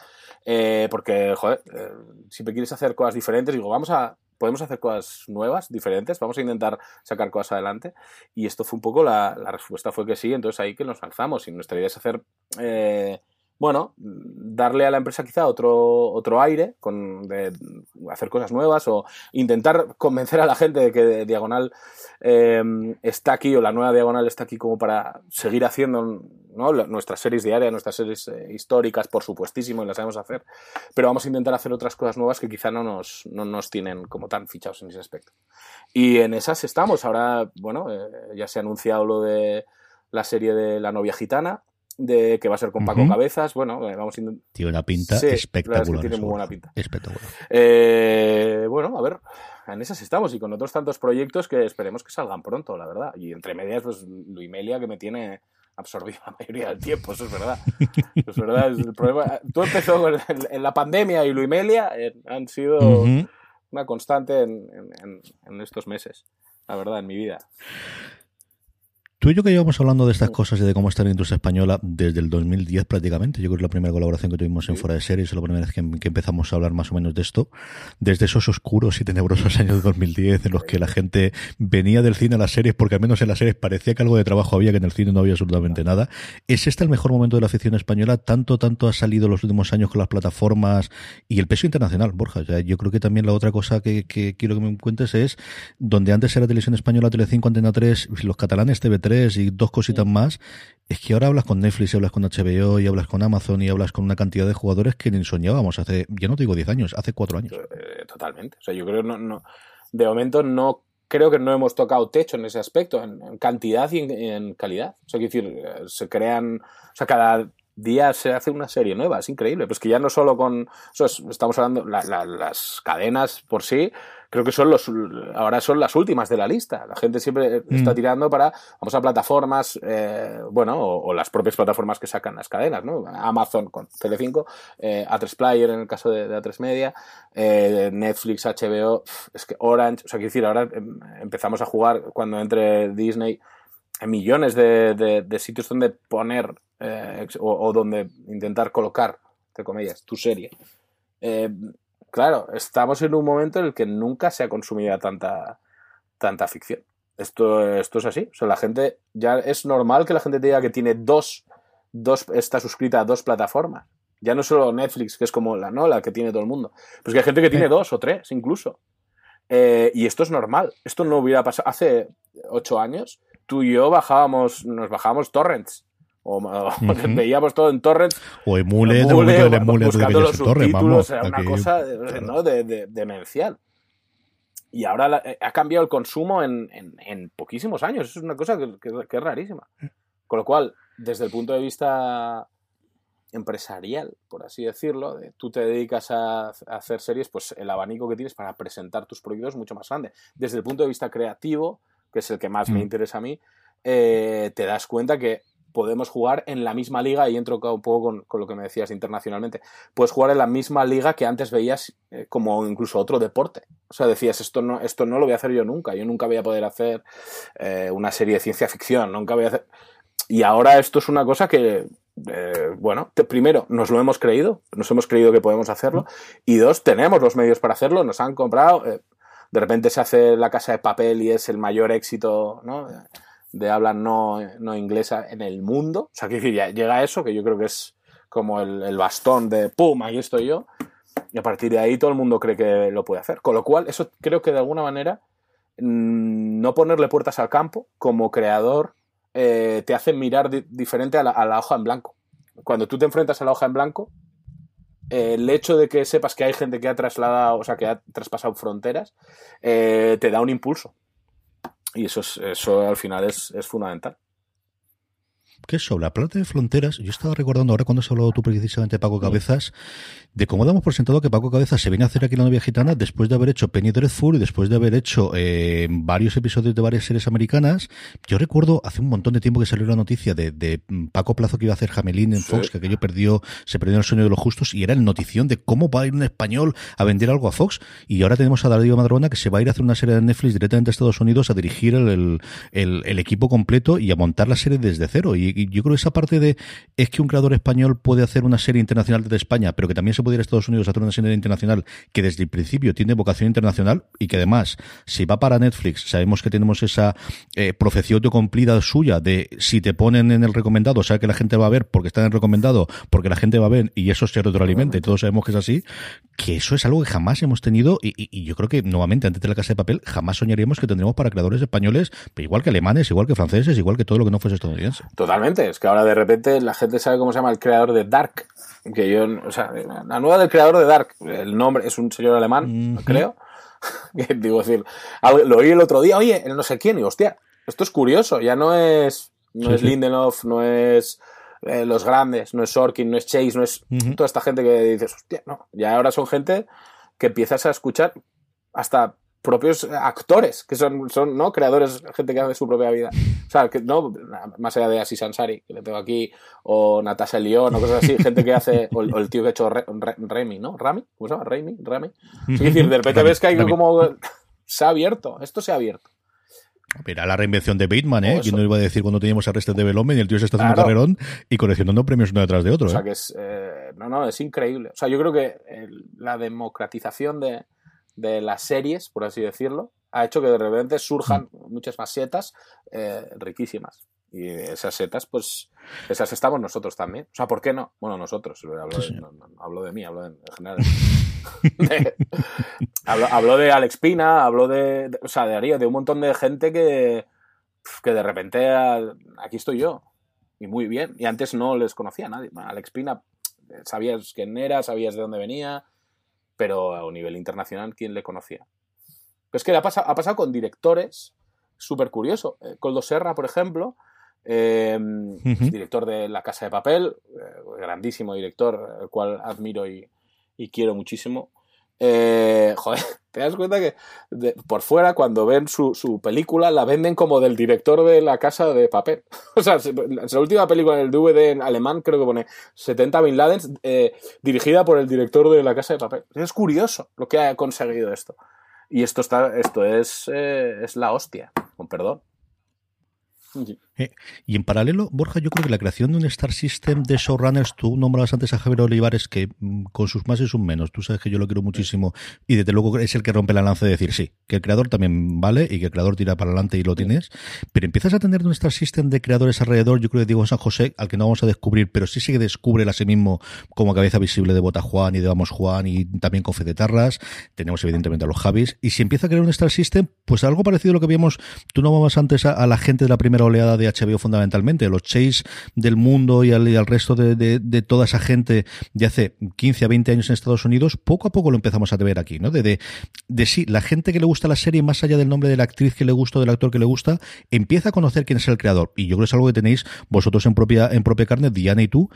Eh, porque, joder, eh, siempre quieres hacer cosas diferentes, digo, vamos a podemos hacer cosas nuevas, diferentes, vamos a intentar sacar cosas adelante. Y esto fue un poco la, la respuesta fue que sí, entonces ahí que nos lanzamos. Y nuestra idea es hacer, eh, bueno, darle a la empresa quizá otro, otro aire, con de hacer cosas nuevas o intentar convencer a la gente de que Diagonal eh, está aquí o la nueva Diagonal está aquí como para seguir haciendo nuestras series diarias, nuestras series eh, históricas, por supuestísimo, y las sabemos hacer, pero vamos a intentar hacer otras cosas nuevas que quizá no nos, no nos tienen como tan fichados en ese aspecto. Y en esas estamos. Ahora, bueno, eh, ya se ha anunciado lo de la serie de La novia gitana, de que va a ser con Paco uh -huh. Cabezas. Bueno, eh, vamos a Tiene una pinta sí, espectacular. Es que tiene muy buena pinta. Espectacular. Eh, bueno, a ver, en esas estamos y con otros tantos proyectos que esperemos que salgan pronto, la verdad. Y entre medias, pues Luimelia que me tiene absorbido la mayoría del tiempo, eso es verdad. Eso es verdad. El problema, todo empezó en, en la pandemia y Luimelia eh, han sido uh -huh. una constante en, en, en estos meses, la verdad, en mi vida. Tú y yo que llevamos hablando de estas cosas y de cómo está la industria española desde el 2010 prácticamente. Yo creo que es la primera colaboración que tuvimos en Fuera de Series, es la primera vez que, que, empezamos a hablar más o menos de esto. Desde esos oscuros y tenebrosos años de 2010 en los que la gente venía del cine a las series porque al menos en las series parecía que algo de trabajo había, que en el cine no había absolutamente nada. ¿Es este el mejor momento de la ficción española? Tanto, tanto ha salido los últimos años con las plataformas y el peso internacional, Borja. O sea, yo creo que también la otra cosa que, que quiero que me cuentes es donde antes era Televisión Española, Telecinco, Antena 3, los catalanes TV3 3 y dos cositas más, es que ahora hablas con Netflix, y hablas con HBO y hablas con Amazon y hablas con una cantidad de jugadores que ni soñábamos hace, ya no te digo 10 años, hace 4 años. Eh, totalmente. O sea, yo creo no, no, de momento no creo que no hemos tocado techo en ese aspecto, en, cantidad y en, calidad. O sea, quiero decir, eh, se crean, o sea, cada día se hace una serie nueva, es increíble. Pues que ya no solo con, estamos hablando, las cadenas por sí, creo que son los, ahora son las últimas de la lista. La gente siempre está mm. tirando para, vamos a plataformas, eh, bueno, o, las propias plataformas que sacan las cadenas, ¿no? Amazon con Tele5, eh, A3 Player en el caso de, A3 Media, eh, Netflix, HBO, es que Orange, o sea, quiero decir, ahora em, empezamos a jugar cuando entre Disney en millones de, de, sitios donde poner o, o, donde intentar colocar, entre comillas, tu serie. Eh, claro, estamos en un momento en el que nunca se ha consumido tanta, tanta ficción. Esto, esto es así. O sea, la gente, ya es normal que la gente diga que tiene dos, dos, está suscrita a dos plataformas. Ya no solo Netflix, que es como la no, la que tiene todo el mundo. Pues que hay gente que tiene dos o tres, incluso. Eh, y esto es normal. Esto no hubiera pasado. Hace ocho años, tú y yo bajábamos, nos bajábamos torrents o, veíamos todo en torrents o emule, emule, emule buscando los subtítulos era una cosa ¿no? de, demencial y ahora eh, ha cambiado el consumo en, en, poquísimos años es una cosa que, que, es rarísima con lo cual desde el punto de vista empresarial, por así decirlo, de, tú te dedicas a, hacer series, pues el abanico que tienes para presentar tus proyectos es mucho más grande. Desde el punto de vista creativo, que es el que más me mm. interesa a mí, eh, te das cuenta que podemos jugar en la misma liga, y entro un poco con, lo que me decías internacionalmente, puedes jugar en la misma liga que antes veías eh, como incluso otro deporte. O sea, decías, esto no, esto no lo voy a hacer yo nunca, yo nunca voy a poder hacer eh, una serie de ciencia ficción, nunca voy a hacer... Y ahora esto es una cosa que, eh, bueno, primero, nos lo hemos creído, nos hemos creído que podemos hacerlo, y dos, tenemos los medios para hacerlo, nos han comprado, de repente se hace la casa de papel y es el mayor éxito, ¿no? De habla no, no inglesa en el mundo. O sea, que llega a eso, que yo creo que es como el, bastón de ¡pum! Aquí estoy yo. Y a partir de ahí todo el mundo cree que lo puede hacer. Con lo cual, eso creo que de alguna manera mm, no ponerle puertas al campo como creador eh, te hace mirar diferente a la, hoja en blanco. Cuando tú te enfrentas a la hoja en blanco, el hecho de que sepas que hay gente que ha trasladado, o sea, que ha traspasado fronteras, eh, te da un impulso. Y eso, es, eso al final es, es fundamental que sobre la plata de fronteras, yo estaba recordando ahora cuando has hablado tú precisamente Paco mm. Cabezas, de cómo damos por sentado que Paco Cabezas se viene a hacer aquí la novia gitana después de haber hecho Penny Dreadful y después de haber hecho eh, varios episodios de varias series americanas. Yo recuerdo hace un montón de tiempo que salió la noticia de, de Paco Plazo que iba a hacer Jamelín en Fox, que aquello perdió, se perdió el sueño de los justos y era el notición de cómo va a ir un español a vender algo a Fox. Y ahora tenemos a Darío Madrona que se va a ir a hacer una serie de Netflix directamente a Estados Unidos a dirigir el, el, el equipo completo y a montar la serie desde cero. Y, yo creo que esa parte de es que un creador español puede hacer una serie internacional desde España, pero que también se puede ir a Estados Unidos a hacer una serie internacional que desde el principio tiene vocación internacional y que además, si va para Netflix, sabemos que tenemos esa eh, profecía autocumplida suya de si te ponen en el recomendado, sea que la gente va a ver porque está en el recomendado, porque la gente va a ver y eso se retroalimenta y todos sabemos que es así, que eso es algo que jamás hemos tenido y, yo creo que nuevamente antes de la casa de papel jamás soñaríamos que tendremos para creadores españoles, igual que alemanes, igual que franceses, igual que todo lo que no fuese estadounidense. Totalmente, es que ahora de repente la gente sabe cómo se llama el creador de Dark, que yo, o sea, la nueva del creador de Dark, el nombre es un señor alemán, creo. digo, decir, lo oí el otro día, oye, no sé quién, y hostia, esto es curioso, ya no es, no es Lindelof, no es eh, los grandes, no es Sorkin, no es Chase, no es toda esta gente que dices, hostia, no, ya ahora son gente que empiezas a escuchar hasta propios actores, que son, son ¿no? creadores, gente que hace su propia vida. O sea, que no, más allá de Asis Ansari, que le tengo aquí, o Natasha León, o cosas así, gente que hace, o, el tío que ha hecho Remy, ¿no? ¿Rami? ¿Cómo se llama? ¿Remy? ¿Rami? Es decir, de repente ves que hay como... Se ha abierto, esto se ha abierto. Mira la reinvención de Bateman, ¿eh? ¿Quién no iba a decir cuando teníamos Arrested Development y el tío se está haciendo un carrerón y coleccionando premios uno detrás de otro? O sea, ¿eh? que es... Eh, no, no, es increíble. O sea, yo creo que la democratización de las series, por así decirlo, ha hecho que de repente surjan muchas más setas eh, riquísimas. Y esas setas, pues, esas estamos nosotros también. O sea, ¿por qué no? Bueno, nosotros, hablo, de, mí, hablo en general. hablo, de Alex Pina, hablo de, o sea, de Aria, de un montón de gente que, que de repente aquí estoy yo. Y muy bien. Y antes no les conocía a nadie. Alex Pina, sabías quién era, sabías de dónde venía, pero a un nivel internacional, ¿quién le conocía? Pues que ha pasado, ha pasado con directores, súper curioso. Eh, Coldo Serra, por ejemplo, em, director de La Casa de Papel, eh, grandísimo director, el cual admiro y, y quiero muchísimo. Eh, joder, te das cuenta que por fuera, cuando ven su, su, película, la venden como del director de La Casa de Papel. o sea, la última película en el DVD en alemán, creo que pone 70 Bin Laden, eh, dirigida por el director de La Casa de Papel. Es curioso lo que ha conseguido esto. Y esto, está, esto es, eh, es la hostia, con perdón. Eh, y en paralelo, Borja, yo creo que la creación de un Star System de showrunners, tú nombrabas antes a Javier Olivares, que mm, con sus más y sus menos, tú sabes que yo lo quiero muchísimo, y desde luego es el que rompe la lanza de decir sí, que el creador también vale y que el creador tira para adelante y lo tienes, pero empiezas a tener un Star System de creadores alrededor, yo creo que Diego San José, al que no vamos a descubrir, pero sí que descubre a sí mismo como cabeza visible de Bota Juan y de Vamos Juan y también con Fede Tarras, tenemos evidentemente a los Javis, y si empieza a crear un Star System, pues algo parecido a lo que vimos, tú no nombrabas antes a la gente de la primera oleada de HBO fundamentalmente, los Chase del mundo y al, resto de, toda esa gente de hace 15 a 20 años en Estados Unidos, poco a poco lo empezamos a ver aquí, ¿no? De, de, de sí, la gente que le gusta la serie, más allá del nombre de la actriz que le gusta o del actor que le gusta, empieza a conocer quién es el creador. Y yo creo que es algo que tenéis vosotros en propia, en propia carne, Diana y tú,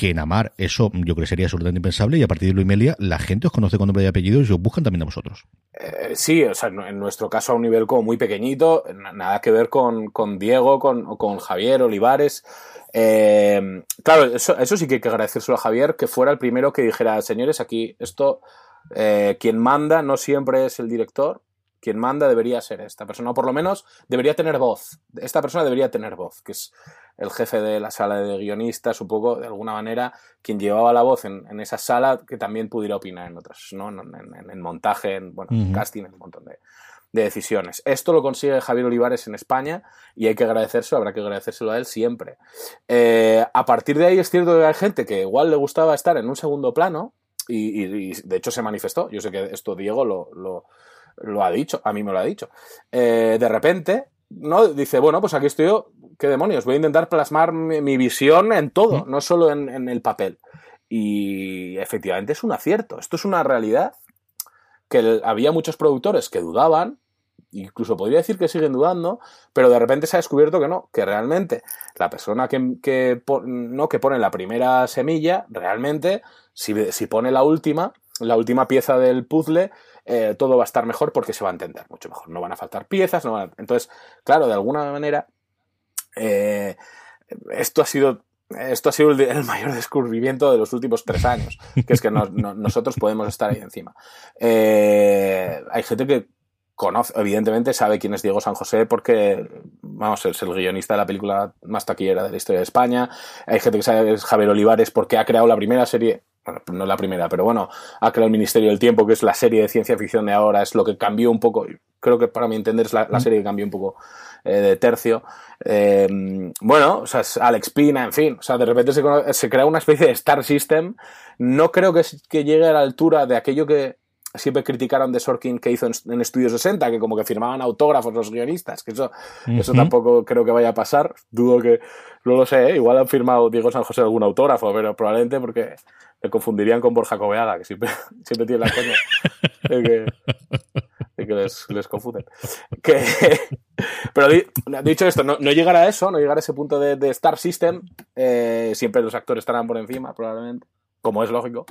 que en Amar eso yo creo que sería absolutamente impensable y a partir de Luimelia la gente os conoce con nombre y apellido y os buscan también a vosotros. Eh, sí, o sea, en nuestro caso a un nivel como muy pequeñito, nada que ver con, con Diego con, con Javier Olivares. Eh, claro, eso, eso sí que hay que agradecérselo a Javier, que fuera el primero que dijera, señores, aquí esto, eh, quien manda no siempre es el director, quien manda debería ser esta persona, o por lo menos debería tener voz. Esta persona debería tener voz, que es el jefe de la sala de guionistas, un poco, de alguna manera, quien llevaba la voz en, esa sala, que también pudiera opinar en otras, ¿no? En, montaje, en bueno, casting, en un montón de, decisiones. Esto lo consigue Javier Olivares en España y hay que agradecérselo, habrá que agradecérselo a él siempre. Eh, a partir de ahí es cierto que hay gente que igual le gustaba estar en un segundo plano y, de hecho se manifestó. Yo sé que esto Diego lo, lo, ha dicho, a mí me lo ha dicho. Eh, de repente ¿no? Dice, bueno, pues aquí estoy yo, qué demonios, voy a intentar plasmar mi, visión en todo, no solo en, el papel. Y efectivamente es un acierto, esto es una realidad que había muchos productores que dudaban, incluso podría decir que siguen dudando, pero de repente se ha descubierto que no, que realmente la persona que, que no, que pone la primera semilla, realmente, si, si pone la última, la última pieza del puzzle, eh, todo va a estar mejor porque se va a entender mucho mejor. No van a faltar piezas, no van entonces, claro, de alguna manera, eh, esto ha sido esto ha sido el, mayor descubrimiento de los últimos tres años, que es que nosotros podemos estar ahí encima. Eh, hay gente que conoce, evidentemente sabe quién es Diego San José porque, vamos, es el guionista de la película más taquillera de la historia de España. Hay gente que sabe que es Javier Olivares porque ha creado la primera serie bueno, no la primera, pero bueno, ha creado el Ministerio del Tiempo, que es la serie de ciencia ficción de ahora, es lo que cambió un poco, creo que para mi entender es la, serie que cambió un poco eh, de tercio. Eh, bueno, o sea, es Alex Pina, en fin, o sea, de repente se, crea una especie de Star System. No creo que, que llegue a la altura de aquello que siempre criticaron de Sorkin que hizo en, en Estudio 60, que como que firmaban autógrafos los guionistas, que eso, eso tampoco creo que vaya a pasar. Dudo que, no lo sé, ¿eh? igual han firmado Diego San José algún autógrafo, pero probablemente porque me confundiría con Borja Coveaga, que siempre, siempre tiene la coña de que, que les, les, confunden. Que, pero dicho esto, no, no, llegar a eso, no llegar a ese punto de, de Star System, eh, siempre los actores estarán por encima, probablemente, como es lógico.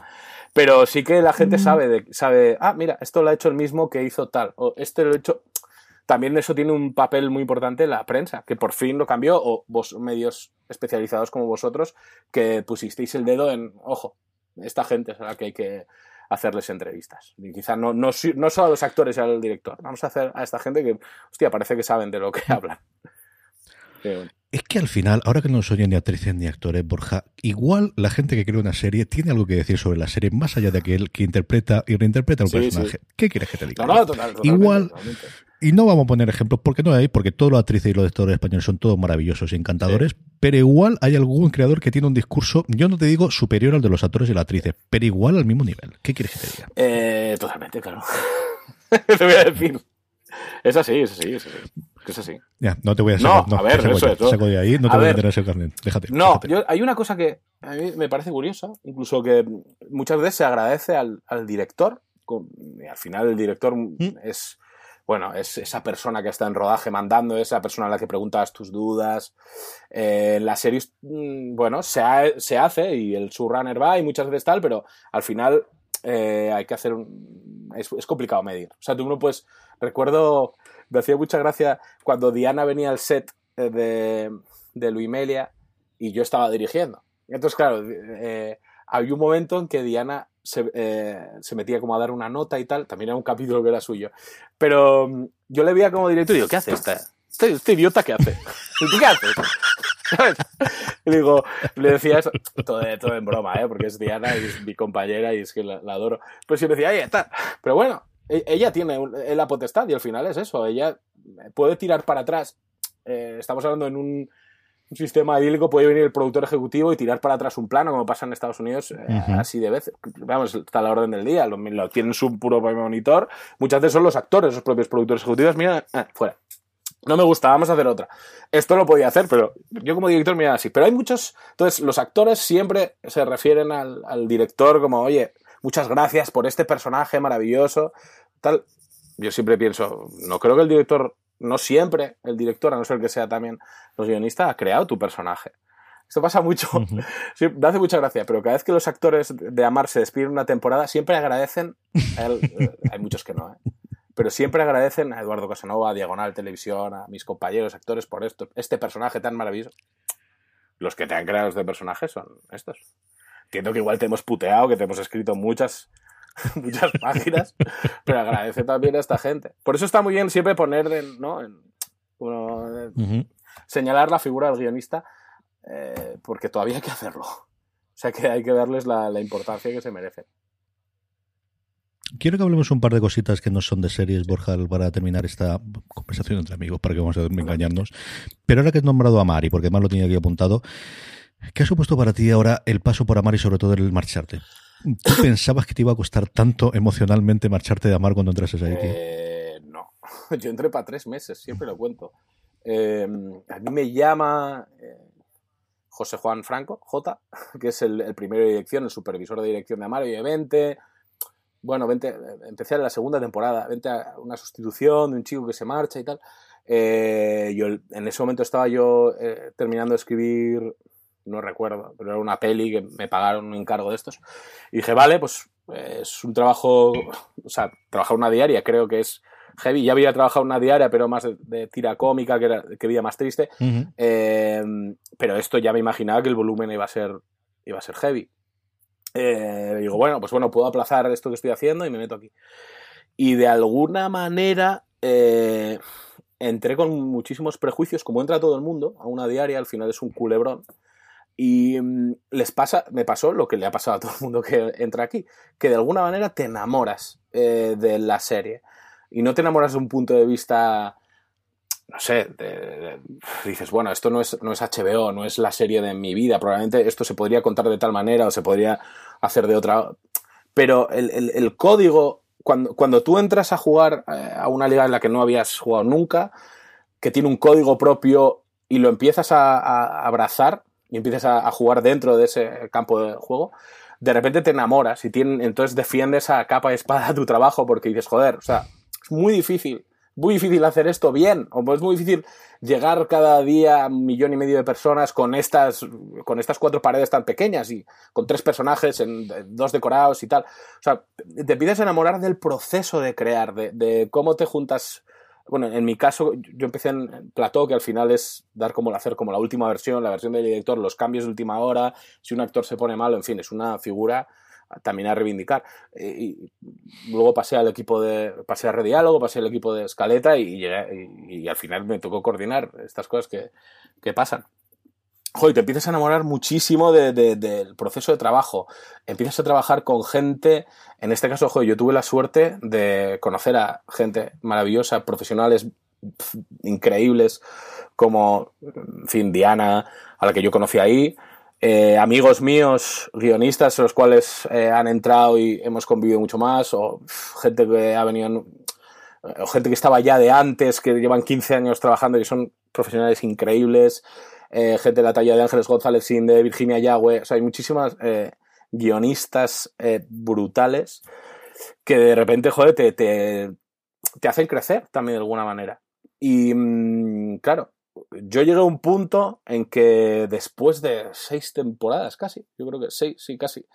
Pero sí que la gente sabe, de, sabe, ah, mira, esto lo ha hecho el mismo que hizo tal, o este lo ha hecho. También eso tiene un papel muy importante en la prensa, que por fin lo cambió, o vos, medios especializados como vosotros, que pusisteis el dedo en, ojo, esta gente es a la que hay que hacerles entrevistas. Y quizá no, no, no solo a los actores y al director, vamos a hacer a esta gente que, hostia, parece que saben de lo que hablan. Es que al final, ahora que no nos oyen ni actrices ni actores, Borja, igual la gente que crea una serie tiene algo que decir sobre la serie, más allá de aquel que interpreta y reinterpreta un personaje. ¿Qué quieres que te diga? igual, y no vamos a poner ejemplos porque no hay, porque todos los actrices y los actores españoles son todos maravillosos y encantadores, pero igual hay algún creador que tiene un discurso, yo no te digo superior al de los actores y las actrices, pero igual al mismo nivel. ¿Qué quieres que te diga? Eh, totalmente, claro. te voy a decir. Es así, es así, es así. Que es así. Ya, no te voy a sacar. No, a ver, eso es. Saco de ahí, no te voy a meter ese carnet. Déjate. No, déjate. Yo, hay una cosa que a mí me parece curiosa, incluso que muchas veces se agradece al, al director. Con, al final el director ¿Mm? es, bueno, es esa persona que está en rodaje mandando, esa persona a la que preguntas tus dudas. Eh, en las series, mm, bueno, se, ha, se hace y el showrunner va y muchas veces tal, pero al final eh, hay que hacer un... Es, es, complicado medir. O sea, tú no puedes... Recuerdo, me hacía mucha gracia cuando Diana venía al set eh, de, de Luimelia y yo estaba dirigiendo. Entonces, claro, eh, había un momento en que Diana se, eh, se, metía como a dar una nota y tal, también era un capítulo que era suyo. Pero um, yo le veía como director y digo, ¿qué hace esta? Este, este idiota qué hace? ¿Tú qué haces? Y digo, le decía eso, todo, todo, en broma, ¿eh? porque es Diana y es mi compañera y es que la, la adoro. Pues yo me decía, ahí está. Pero bueno, ella tiene la potestad y al final es eso, ella puede tirar para atrás. Eh, estamos hablando en un, un, sistema idílico, puede venir el productor ejecutivo y tirar para atrás un plano, como pasa en Estados Unidos, eh, uh -huh. así de veces. Vamos, está a la orden del día, lo, lo tienen su puro monitor. Muchas veces son los actores, los propios productores ejecutivos, mira, eh, fuera. No me gusta, vamos a hacer otra. Esto lo podía hacer, pero yo como director me así. Pero hay muchos. Entonces, los actores siempre se refieren al, al director como, oye, muchas gracias por este personaje maravilloso. Tal. Yo siempre pienso, no creo que el director, no siempre el director, a no ser que sea también los guionistas, ha creado tu personaje. Esto pasa mucho, uh -huh. sí, me hace mucha gracia, pero cada vez que los actores de Amar se despiden una temporada, siempre agradecen, a él, eh, hay muchos que no, ¿eh? pero siempre agradecen a Eduardo Casanova, a Diagonal Televisión, a mis compañeros actores por esto, este personaje tan maravilloso. Los que te han creado este personaje son estos. Entiendo que igual te hemos puteado, que te hemos escrito muchas, muchas páginas, pero agradece también a esta gente. Por eso está muy bien siempre poner, de, ¿no? En, bueno, uh -huh. señalar la figura del guionista, eh, porque todavía hay que hacerlo. O sea que hay que darles la, la importancia que se merecen. Quiero que hablemos un par de cositas que no son de series, Borja, para terminar esta conversación entre amigos, para que vamos a engañarnos. Pero ahora que he nombrado a Mari, porque más lo tenía aquí apuntado, ¿qué ha supuesto para ti ahora el paso por Amar y sobre todo el marcharte? ¿Tú pensabas que te iba a costar tanto emocionalmente marcharte de Amar cuando entrases ahí? Eh, no, yo entré para tres meses, siempre lo cuento. Eh, a mí me llama eh, José Juan Franco, J, que es el, el primero de dirección, el supervisor de dirección de Amar, y vente, bueno, vente, empecé en la segunda temporada, vente a una sustitución de un chico que se marcha y tal. Eh, yo en ese momento estaba yo eh, terminando de escribir, no recuerdo, pero era una peli que me pagaron un encargo de estos. Y dije, vale, pues eh, es un trabajo, o sea, trabajar una diaria creo que es heavy. Ya había trabajado una diaria, pero más de, de tira cómica, que, era, que veía más triste. Uh -huh. pero esto ya me imaginaba que el volumen iba a ser, iba a ser heavy. Eh, digo, bueno, pues bueno, puedo aplazar esto que estoy haciendo y me meto aquí. Y de alguna manera eh, entré con muchísimos prejuicios, como entra todo el mundo a una diaria, al final es un culebrón. Y mm, les pasa, me pasó lo que le ha pasado a todo el mundo que entra aquí, que de alguna manera te enamoras eh, de la serie. Y no te enamoras de un punto de vista no sé, dices, bueno, esto no es, no es HBO, no es la serie de mi vida, probablemente esto se podría contar de tal manera o se podría hacer de otra. Pero el, el, código, cuando, cuando tú entras a jugar eh, a una liga en la que no habías jugado nunca, que tiene un código propio y lo empiezas a abrazar y empiezas a, jugar dentro de ese campo de juego, de repente te enamoras y tiene, entonces defiendes a capa y espada tu trabajo porque dices, joder, o sea, es muy difícil muy difícil hacer esto bien, o es muy difícil llegar cada día a un millón y medio de personas con estas, con estas cuatro paredes tan pequeñas y con tres personajes, en, dos decorados y tal. O sea, te a enamorar del proceso de crear, de cómo te juntas. Bueno, en mi caso, yo empecé en Plató, que al final es dar como hacer como la última versión, la versión del director, los cambios de última hora, si un actor se pone malo, en fin, es una figura también a reivindicar. Y, luego pasé al equipo de. pasé a Rediálogo, pasé al equipo de Escaleta y, y, y, al final me tocó coordinar estas cosas que, que pasan. Joder, te empiezas a enamorar muchísimo de, de, del proceso de trabajo. Empiezas a trabajar con gente. En este caso, joder, yo tuve la suerte de conocer a gente maravillosa, profesionales increíbles, como, en fin, Diana, a la que yo conocí ahí eh, amigos míos, guionistas, los cuales eh, han entrado y hemos convivido mucho más, o gente que ha venido o gente que estaba ya de antes, que llevan 15 años trabajando y son profesionales increíbles, eh, gente de la talla de Ángeles González Sin, de Virginia Yagüe, o sea, hay muchísimas eh, guionistas eh, brutales que de repente, joder, te, te, te, hacen crecer también de alguna manera. Y mm, claro, yo llegué a un punto en que después de seis temporadas casi, yo creo que seis, sí, casi,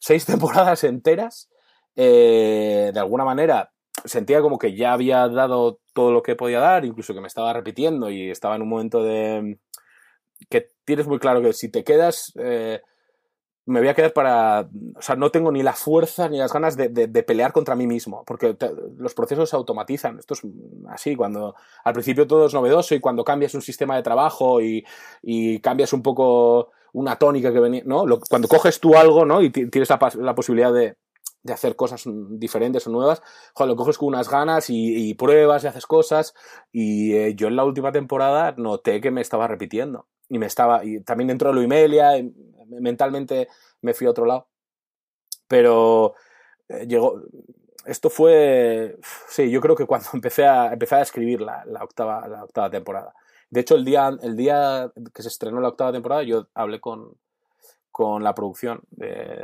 seis temporadas enteras, de alguna manera sentía como que ya había dado todo lo que podía dar, incluso que me estaba repitiendo y estaba en un momento de que tienes muy claro que si te quedas, eh, me voy a quedar para, o sea, no tengo ni la fuerza ni las ganas de, de, pelear contra mí mismo, porque los procesos se automatizan. Esto es así, cuando al principio todo es novedoso y cuando cambias un sistema de trabajo y, y cambias un poco una tónica que venía, ¿no? cuando coges tú algo, ¿no? Y tienes la posibilidad de, de hacer cosas diferentes o nuevas, joder, lo coges con unas ganas y, pruebas y haces cosas. Y eh, yo en la última temporada noté que me estaba repitiendo. Y me estaba. Y también dentro de lo Imelia, mentalmente me fui a otro lado. Pero eh, llegó. Esto fue. Sí, yo creo que cuando empecé a, empecé a escribir la, la, octava, la octava temporada. De hecho, el día, el día que se estrenó la octava temporada, yo hablé con, con la producción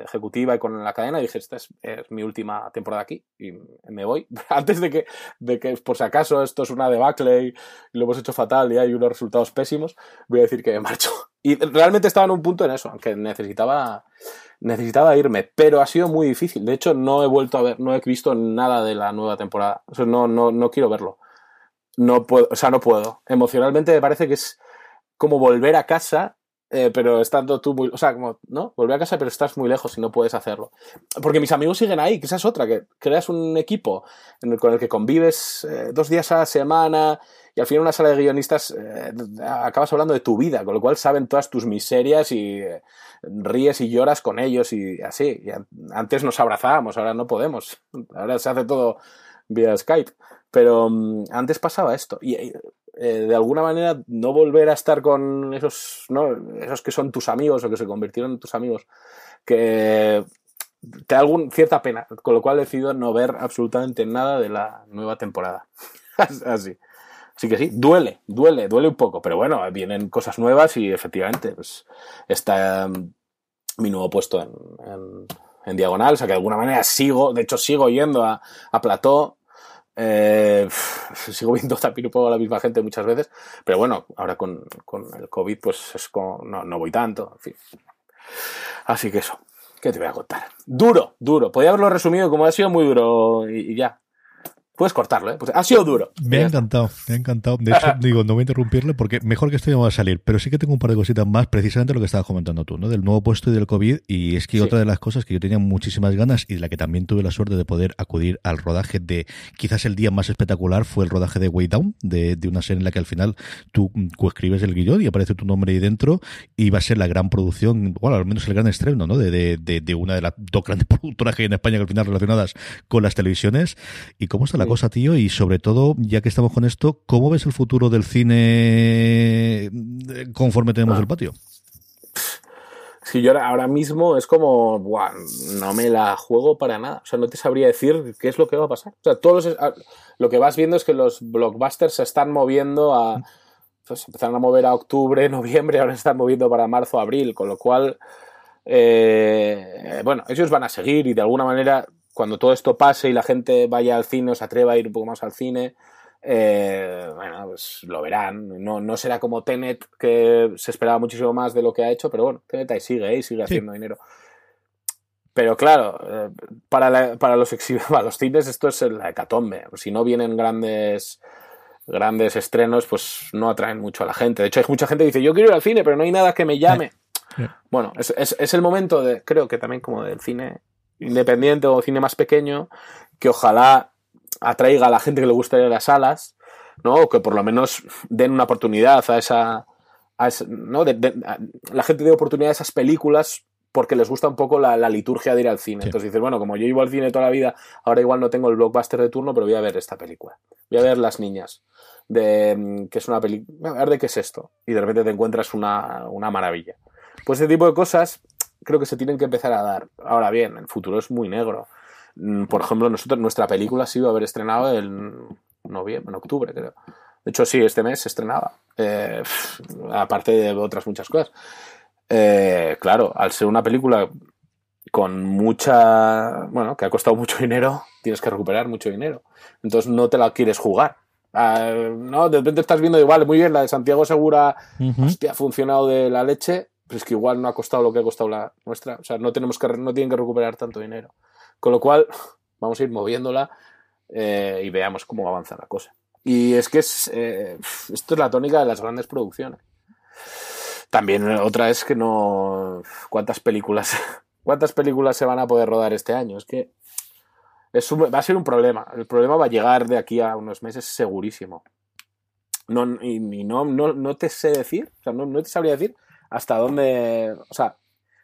ejecutiva y con la cadena, dije, esta es, mi última temporada aquí y me voy. Antes de que, de que, por si acaso, esto es una debacle y lo hemos hecho fatal y hay unos resultados pésimos, voy a decir que me marcho. Y realmente estaba en un punto en eso, aunque necesitaba, necesitaba irme, pero ha sido muy difícil. De hecho, no he vuelto a ver, no he visto nada de la nueva temporada. No, no, no quiero verlo. No puedo, o sea, no puedo. Emocionalmente me parece que es como volver a casa eh, pero estando tú muy. O sea, como, ¿no? Volver a casa, pero estás muy lejos y no puedes hacerlo. Porque mis amigos siguen ahí, que esa es otra, que creas un equipo con el que convives eh, dos días a la semana y al final una sala de guionistas eh, acabas hablando de tu vida, con lo cual saben todas tus miserias y ríes y lloras con ellos y así. Antes nos abrazábamos, ahora no podemos. Ahora se hace todo vía Skype. Pero mm, antes pasaba esto. Y eh, de alguna manera no volver a estar con esos, ¿no? esos que son tus amigos o que se convirtieron en tus amigos, que te da algún, cierta pena, con lo cual he decidido no ver absolutamente nada de la nueva temporada. Así. Así que sí, duele, duele, duele un poco, pero bueno, vienen cosas nuevas y efectivamente pues, está mm, mi nuevo puesto en, en, diagonal, o sea que de alguna manera sigo, de hecho sigo yendo a, a Plató, eh, sigo viendo poco a la misma gente muchas veces, pero bueno, ahora con, el COVID pues es como, no, no voy tanto, en fin. Así que eso, ¿qué te voy a contar? Duro, duro. Podría haberlo resumido como ha sido muy duro y ya. Puedes cortarlo, ¿eh? Pues ha sido duro. Me ha encantado, me ha encantado. De hecho, digo, no voy a interrumpirle porque mejor que esto ya va a salir, pero sí que tengo un par de cositas más, precisamente lo que estabas comentando tú, ¿no? Del nuevo puesto y del COVID. Y es que otra de las cosas que yo tenía muchísimas ganas y de la que también tuve la suerte de poder acudir al rodaje de quizás el día más espectacular fue el rodaje de Way Down, de, de una serie en la que al final tú escribes el guion y aparece tu nombre ahí dentro y va a ser la gran producción, bueno, al menos el gran estreno, ¿no? De, de, de, una de las dos grandes productoras que hay en España que al final relacionadas con las televisiones. ¿Y cómo está la cosa, tío, y sobre todo, ya que estamos con esto, ¿cómo ves el futuro del cine conforme tenemos el patio? Si yo ahora mismo es como, buah, no me la juego para nada. O sea, no te sabría decir qué es lo que va a pasar. O sea, todos lo que vas viendo es que los blockbusters se están moviendo a. Pues empezaron a mover a octubre, noviembre, ahora se están moviendo para marzo, abril, con lo cual. Eh, bueno, ellos van a seguir y de alguna manera cuando todo esto pase y la gente vaya al cine o se atreva a ir un poco más al cine, eh, bueno, pues lo verán. No, no será como Tenet, que se esperaba muchísimo más de lo que ha hecho, pero bueno, Tenet ahí sigue, ahí sigue haciendo dinero. Pero claro, eh, para, para, los para los cines esto es la hecatombe. Si no vienen grandes grandes estrenos, pues no atraen mucho a la gente. De hecho, hay mucha gente que dice, yo quiero ir al cine, pero no hay nada que me llame. Bueno, es, es, es, el momento de, creo que también como del cine independiente o cine más pequeño que ojalá atraiga a la gente que le guste las salas, ¿no? O que por lo menos den una oportunidad a esa. ¿no? la gente dé oportunidad a esas películas porque les gusta un poco la, liturgia de ir al cine. Entonces dices, bueno, como yo iba al cine toda la vida, ahora igual no tengo el blockbuster de turno, pero voy a ver esta película. Voy a ver Las Niñas, de, que es una película, a ver de qué es esto. Y de repente te encuentras una, una maravilla. Pues ese tipo de cosas creo que se tienen que empezar a dar. Ahora bien, el futuro es muy negro. Mm, por ejemplo, nosotros, nuestra película se iba a haber estrenado en noviembre, en octubre, creo. De hecho, sí, este mes se estrenaba. Eh, aparte de otras muchas cosas. Eh, claro, al ser una película con mucha. Bueno, que ha costado mucho dinero, tienes que recuperar mucho dinero. Entonces no te la quieres jugar. Ah, no, de repente estás viendo igual, muy bien, la de Santiago Segura, hostia, ha funcionado de la leche, pero es que igual no ha costado lo que ha costado la nuestra. O sea, no tenemos que, no tienen que recuperar tanto dinero. Con lo cual, vamos a ir moviéndola eh, y veamos cómo avanza la cosa. Y es que es, eh, esto es la tónica de las grandes producciones. También otra es que no. ¿Cuántas películas, cuántas películas se van a poder rodar este año? Es que es va a ser un problema. El problema va a llegar de aquí a unos meses segurísimo. No, y, no, no, no, te sé decir, o sea, no, no te sabría decir hasta dónde. O sea,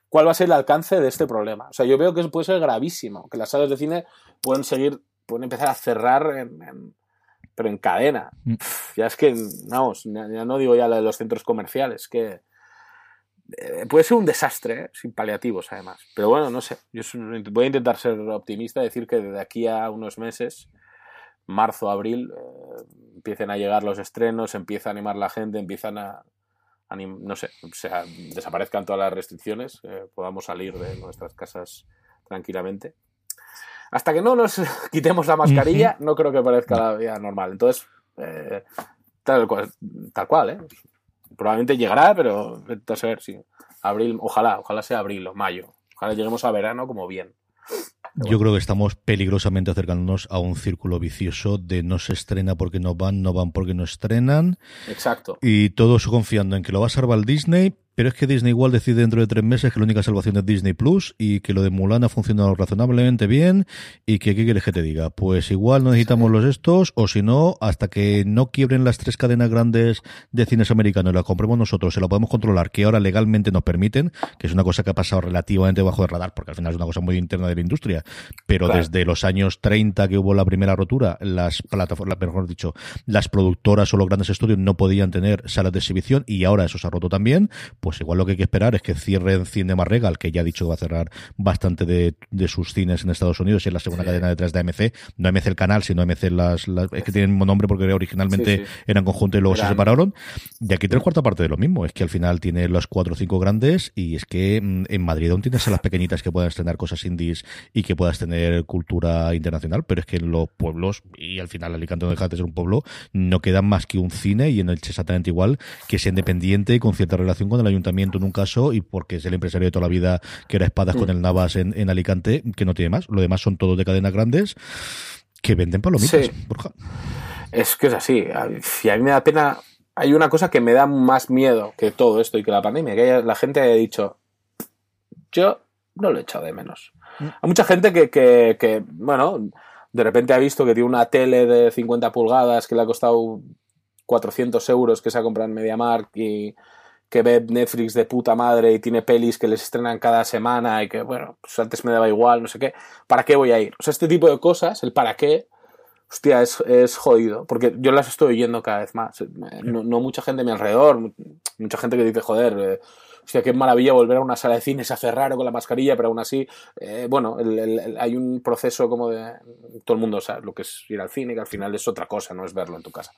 cuál va a ser el alcance de este problema. O sea, yo veo que puede ser gravísimo, que las salas de cine pueden seguir, pueden empezar a cerrar en pero en cadena. Mm. ya es que, vamos, ya, no digo ya la de los centros comerciales, que eh, puede ser un desastre, ¿eh? sin paliativos además. Pero bueno, no sé, yo voy a intentar ser optimista, decir que de aquí a unos meses, marzo, abril, eh, empiecen a llegar los estrenos, empieza a animar la gente, empiezan a, no sé, sea, desaparezcan todas las restricciones, podamos salir de nuestras casas tranquilamente hasta que no nos quitemos la mascarilla, no creo que parezca la vida normal. Entonces, eh, tal, cual, tal cual, ¿eh? Probablemente llegará, pero a ver si abril, ojalá, ojalá sea abril o mayo. Ojalá lleguemos a verano como bien. Yo creo que estamos peligrosamente acercándonos a un círculo vicioso de no se estrena porque no van, no van porque no estrenan. Exacto. Y todos confiando en que lo va a salvar Disney, pero es que Disney igual decide dentro de tres meses que la única salvación es Disney Plus y que lo de Mulan ha funcionado razonablemente bien y que qué quieres que te diga. Pues igual no necesitamos los estos o si no, hasta que no quiebren las tres cadenas grandes de cines americanos y las compremos nosotros, se la podemos controlar, que ahora legalmente nos permiten, que es una cosa que ha pasado relativamente bajo el radar porque al final es una cosa muy interna de la industria, pero desde los años 30 que hubo la primera rotura, las plataformas, mejor dicho, las productoras o los grandes estudios no podían tener salas de exhibición y ahora eso se ha roto también pues igual lo que hay que esperar es que cierren Cinema Regal, que ya ha dicho que va a cerrar bastante de, sus cines en Estados Unidos y es la segunda cadena detrás de AMC. No AMC el canal, sino AMC las, las es que tienen el mismo nombre porque originalmente eran conjuntos y luego se separaron. De aquí tres cuarta parte de lo mismo. Es que al final tiene los cuatro o cinco grandes y es que mm, en Madrid aún tienes a las pequeñitas que puedan estrenar cosas indies y que puedas tener cultura internacional, pero es que en los pueblos, y al final Alicante no deja de ser un pueblo, no queda más que un cine y en el exactamente igual, que sea independiente y con cierta relación con el ayuntamiento en un caso y porque es el empresario de toda la vida que era espadas con el Navas en, Alicante, que no tiene más. Lo demás son todos de cadenas grandes que venden palomitas, sí. Es que es así. Y a mí me da pena. Hay una cosa que me da más miedo que todo esto y que la pandemia, que la gente haya dicho, yo no lo he echado de menos. Mm. Hay mucha gente que, que, que, bueno, de repente ha visto que tiene una tele de 50 pulgadas que le ha costado 400 euros que se ha comprado en MediaMark y, que ve Netflix de puta madre y tiene pelis que les estrenan cada semana y que, bueno, pues antes me daba igual, no sé qué, ¿para qué voy a ir? O sea, este tipo de cosas, el para qué, hostia, es, es jodido, porque yo las estoy oyendo cada vez más. No, mucha gente a mi alrededor, mucha gente que dice, joder, eh, hostia, qué maravilla volver a una sala de cine, se hace raro con la mascarilla, pero aún así, eh, bueno, hay un proceso como de, todo el mundo sabe lo que es ir al cine, que al final es otra cosa, no es verlo en tu casa.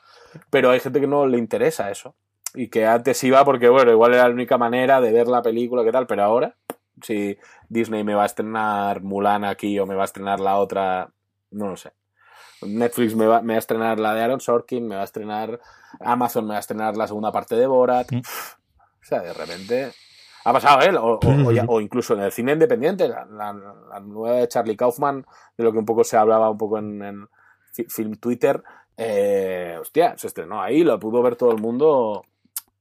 Pero hay gente que no le interesa eso y que antes iba porque, bueno, igual era la única manera de ver la película, ¿qué tal? Pero ahora, si Disney me va a estrenar Mulan aquí o me va a estrenar la otra, no lo sé. Netflix me va, me va a estrenar la de Aaron Sorkin, me va a estrenar Amazon, me va a estrenar la segunda parte de Borat. Mm. O sea, de repente ha pasado, ¿eh? O, o, incluso en el cine independiente, la, nueva de Charlie Kaufman, de lo que un poco se hablaba un poco en, en Film Twitter. Eh, hostia, se estrenó ahí, lo pudo ver todo el mundo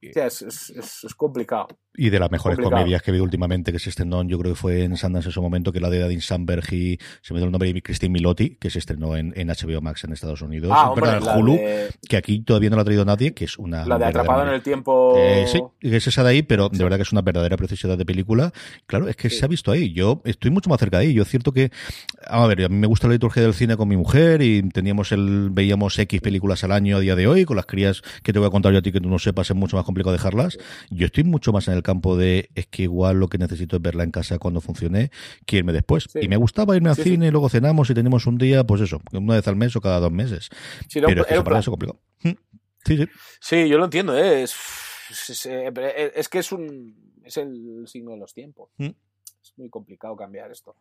es, es, complicado. Y de las mejores comedias que he visto últimamente, que se estrenó, yo creo que fue en Sundance en su momento, que la de Adin Sandberg y se me dio el nombre de Christine Milotti, que se estrenó en, en HBO Max en Estados Unidos. Ah, en Hulu, que aquí todavía no la ha traído nadie, que es una. La de Atrapado en el Tiempo. Eh, sí, es esa de ahí, pero de verdad que es una verdadera preciosidad de película. Claro, es que se ha visto ahí. Yo estoy mucho más cerca de ahí. Yo es cierto que, a ver, a mí me gusta la liturgia del cine con mi mujer y teníamos el, veíamos X películas al año a día de hoy, con las crías que te voy a contar yo a ti que tú no sepas, es mucho más complicado dejarlas. Yo estoy mucho más en el campo de es que igual lo que necesito es verla en casa cuando funcione que irme después. Y me gustaba irme al cine, luego cenamos y tenemos un día, pues eso, una vez al mes o cada dos meses. Pero es para eso complicado. Mm. Sí, sí. Sí, yo lo entiendo, ¿eh? es, es, que es un es el signo de los tiempos. Mm. Es muy complicado cambiar esto.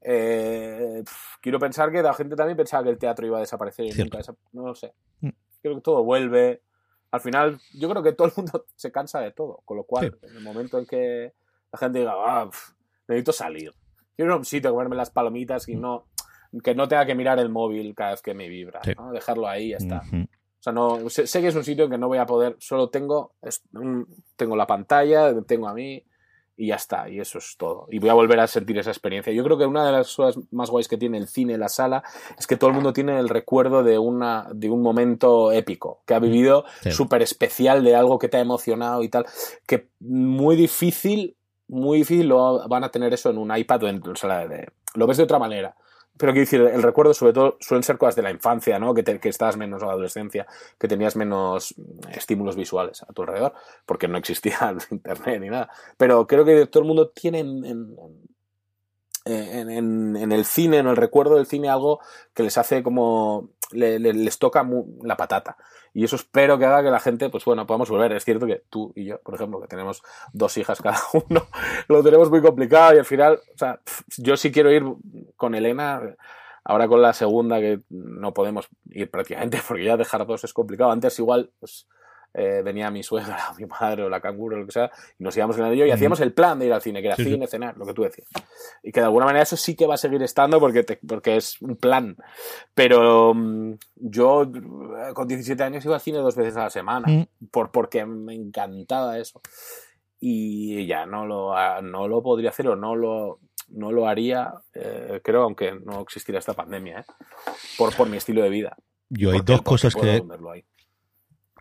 Eh, quiero pensar que la gente también pensaba que el teatro iba a desaparecer y nunca No lo sé. Mm. Creo que todo vuelve. Al final, yo creo que todo el mundo se cansa de todo. Con lo cual, en el momento en que la gente diga, ah, necesito salir. Quiero un sitio, comerme las palomitas y mm. no que no tenga que mirar el móvil cada vez que me vibra. Dejarlo ahí y ya está. O sea, no, sé, que es un sitio en que no voy a poder, solo tengo, tengo la pantalla, tengo a mí, y ya está, y eso es todo. Y voy a volver a sentir esa experiencia. Yo creo que una de las cosas más guays que tiene el cine, la sala, es que todo el mundo tiene el recuerdo de, una, de un momento épico, que ha vivido súper especial, de algo que te ha emocionado y tal, que muy difícil, muy difícil lo van a tener eso en un iPad o en sala de... Lo ves de otra manera pero quiero decir, el recuerdo sobre todo suelen ser cosas de la infancia, ¿no? Que, que estabas menos en la adolescencia, que tenías menos estímulos visuales a tu alrededor, porque no existía internet ni nada. Pero creo que todo el mundo tiene en, en, el cine, en el recuerdo del cine, algo que les hace como. Les toca la patata. Y eso espero que haga que la gente, pues bueno, podamos volver. Es cierto que tú y yo, por ejemplo, que tenemos dos hijas cada uno, lo tenemos muy complicado y al final, o sea, yo sí quiero ir con Elena. Ahora con la segunda que no podemos ir prácticamente porque ya dejar dos es complicado. Antes igual, pues eh, venía mi suegra, mi madre o la canguro, lo que sea, y nos íbamos en el y hacíamos el plan de ir al cine, que era cine, cenar, lo que tú decías. Y que de alguna manera eso sí que va a seguir estando porque, porque es un plan. Pero mm, yo eh, con 17 años iba al cine dos veces a la semana, mm. por, porque me encantaba eso. Y ya no lo, ah, no lo podría hacer o no lo, no lo haría, eh, creo, aunque no existiera esta pandemia, por, por mi estilo de vida. Yo hay dos cosas que,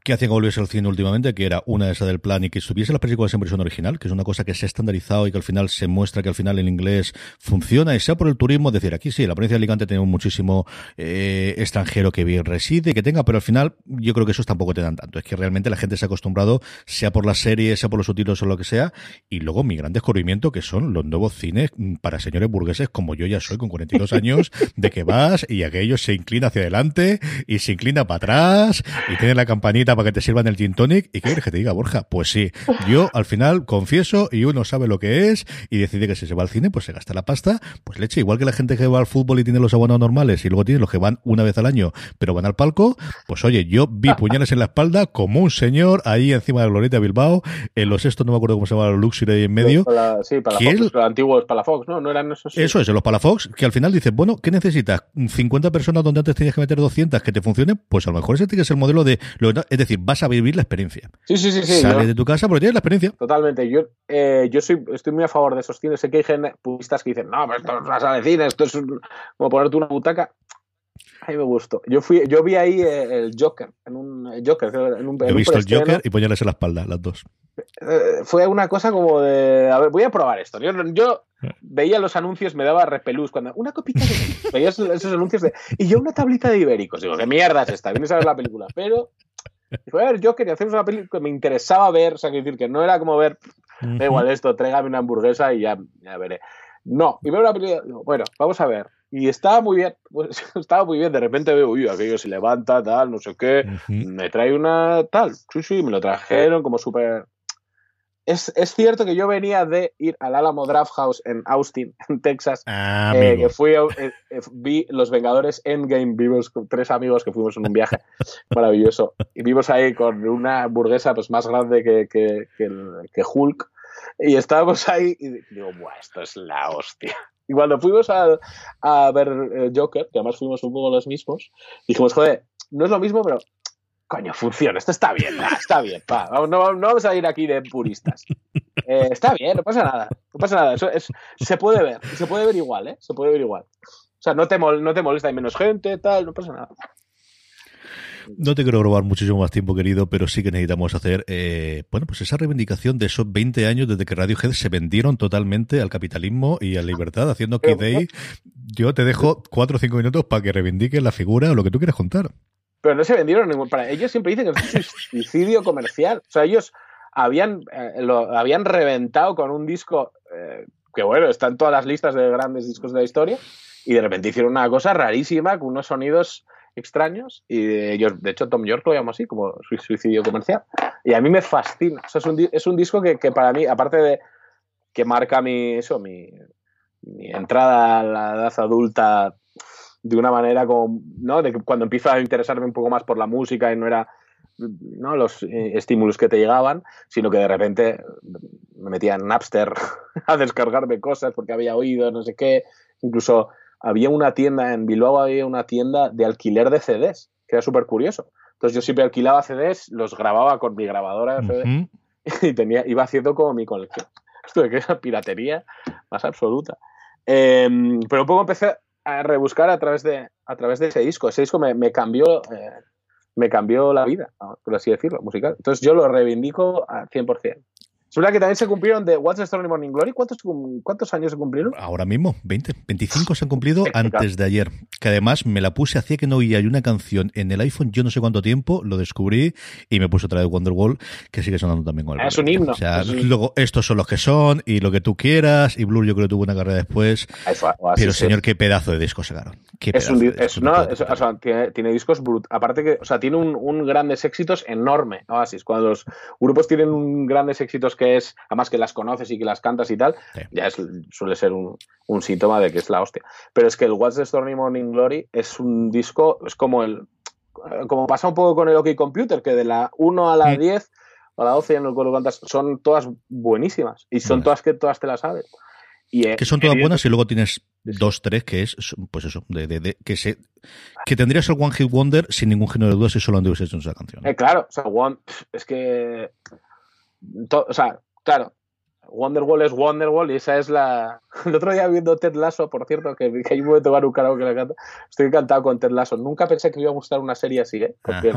que hacía que volviese al cine últimamente, que era una esa del plan y que estuviese las películas en versión original, que es una cosa que se ha estandarizado y que al final se muestra que al final el inglés funciona, y sea por el turismo, decir, aquí sí, la provincia de Alicante tiene muchísimo eh, extranjero que bien reside, que tenga, pero al final yo creo que esos tampoco te dan tanto. Es que realmente la gente se ha acostumbrado, sea por las series, sea por los subtítulos o lo que sea, y luego mi gran descubrimiento que son los nuevos cines para señores burgueses como yo ya soy con 42 años, de que vas y aquello se inclina hacia adelante y se inclina para atrás y tiene la campanita para que te sirvan el gin tonic. ¿Y qué quieres que te diga, Borja? Pues sí, yo al final confieso y uno sabe lo que es y decide que si se va al cine, pues se gasta la pasta, pues leche. Igual que la gente que va al fútbol y tiene los abonados normales y luego tiene los que van una vez al año, pero van al palco, pues oye, yo vi puñales en la espalda como un señor ahí encima de la Glorieta Bilbao, en los estos, no me acuerdo cómo se llama, los Luxury ahí en medio. sí, para los antiguos Palafox, ¿no? No eran esos. Eso es, los Palafox, que al final dices, bueno, ¿qué necesitas? ¿50 personas donde antes tenías que meter 200 que te funcionen? Pues a lo mejor ese tiene que ser el modelo de. Es decir, vas a vivir la experiencia. Sí, sí, sí. sí Sales de tu casa porque tienes la experiencia. Totalmente. Yo, eh, yo soy, estoy muy a favor de esos cines. Sé que hay gente, puristas que dicen, no, pero esto es una sala de cine, esto es como ponerte una butaca. A mí me gustó. Yo fui, yo vi ahí eh, el Joker, en un Joker, en un, He visto el Joker y ponerles en la espalda, las dos. Eh, fue una cosa como de, a ver, voy a probar esto. Yo, yo veía los anuncios, me daba repelús cuando una copita de veía esos, esos, anuncios de y yo una tablita de ibéricos. Digo, qué mierda es esta, vienes a ver la película, pero fue a ver, yo quería hacer una película que me interesaba ver, o sea, decir que no era como ver, da igual esto, tráigame una hamburguesa y ya, ya veré. No, y veo una película, bueno, vamos a ver. Y estaba muy bien, pues, estaba muy bien. De repente veo, uy, aquello se levanta, tal, no sé qué. Me trae una tal. Sí, sí, me lo trajeron como súper es, es, cierto que yo venía de ir al Alamo Draft House en Austin, en Texas, ah, eh, que fui eh, eh, vi Los Vengadores Endgame, vimos con tres amigos que fuimos en un viaje maravilloso, y vimos ahí con una hamburguesa pues, más grande que, que, que, Hulk, y estábamos ahí y digo, Buah, esto es la hostia. Y cuando fuimos a, a ver Joker, que además fuimos un poco los mismos, dijimos, joder, no es lo mismo, pero coño, funciona, esto está bien, está bien, no, vamos a ir aquí de puristas. Eh, está bien, no pasa nada, no pasa nada, eso es, se puede ver, se puede ver igual, ¿eh? Se puede ver igual. O sea, no te, no te molesta, hay menos gente, tal, no pasa nada. No te quiero robar muchísimo más tiempo, querido, pero sí que necesitamos hacer, eh, bueno, pues esa reivindicación de esos 20 años desde que Radiohead se vendieron totalmente al capitalismo y a la libertad, haciendo que Day. Yo te dejo 4 o 5 minutos para que reivindiques la figura o lo que tú quieras contar. Pero no se vendieron ningún. Para ellos siempre dicen que es un suicidio comercial. O sea, ellos habían, eh, lo habían reventado con un disco eh, que, bueno, está en todas las listas de grandes discos de la historia, y de repente hicieron una cosa rarísima con unos sonidos extraños y ellos, de hecho Tom York lo llama así como suicidio comercial y a mí me fascina o sea, es, un, es un disco que, que, para mí aparte de que marca mi eso mi, mi entrada a la edad adulta de una manera como no de que cuando empiezo a interesarme un poco más por la música y no era no los eh, estímulos que te llegaban sino que de repente me metía en Napster a descargarme cosas porque había oído no sé qué incluso había una tienda en Bilbao, había una tienda de alquiler de CDs, que era súper curioso. Entonces yo siempre alquilaba CDs, los grababa con mi grabadora de CD y tenía, iba haciendo como mi colección. Esto de que es piratería más absoluta. Em, pero un poco empecé a rebuscar a través de, a través de ese disco. Ese disco me, me cambió, eh, me cambió la vida, por así decirlo, musical. Entonces yo lo reivindico al 100%. Es verdad que también se cumplieron de What's the Story Morning Glory. ¿Cuántos, ¿Cuántos años se cumplieron? Ahora mismo, 20. 25 se han cumplido antes de ayer. Que además me la puse, hacía que no oía una canción en el iPhone, yo no sé cuánto tiempo, lo descubrí y me puse otra vez Wonderwall, que sigue sonando también con el Es un himno. O sea, luego estos son los que son y lo que tú quieras. Y Blur yo creo que tuvo una carrera después. pero señor, qué pedazo de disco sacaron. Qué es un, es, no, o sea, tiene, tiene, discos brut. Aparte que, o sea, tiene un, un grandes éxitos enorme, Oasis. Cuando los grupos tienen un grandes éxitos que es, además que las conoces y que las cantas y tal, ya es, suele ser un, un, síntoma de que es la hostia. Pero es que el What's the Stormy Morning Glory es un disco, es como el como pasa un poco con el OK Computer, que de la 1 a la 10 o la 12, ya no recuerdo cuántas, son todas buenísimas y son todas que todas te las sabes. Y, que son todas buenas y luego tienes dos, tres que es, pues eso, de, de, que se que tendrías el One Hit Wonder sin ningún género de dudas si solo han hecho esa canción. Eh, claro, o sea, one, es que o sea, claro, Wonderwall es Wonderwall y esa es la. El otro día viendo Ted Lasso, por cierto, que, que hay un momento un karaoke que le canta. Estoy encantado con Ted Lasso. Nunca pensé que me iba a gustar una serie así, ¿eh? Porque,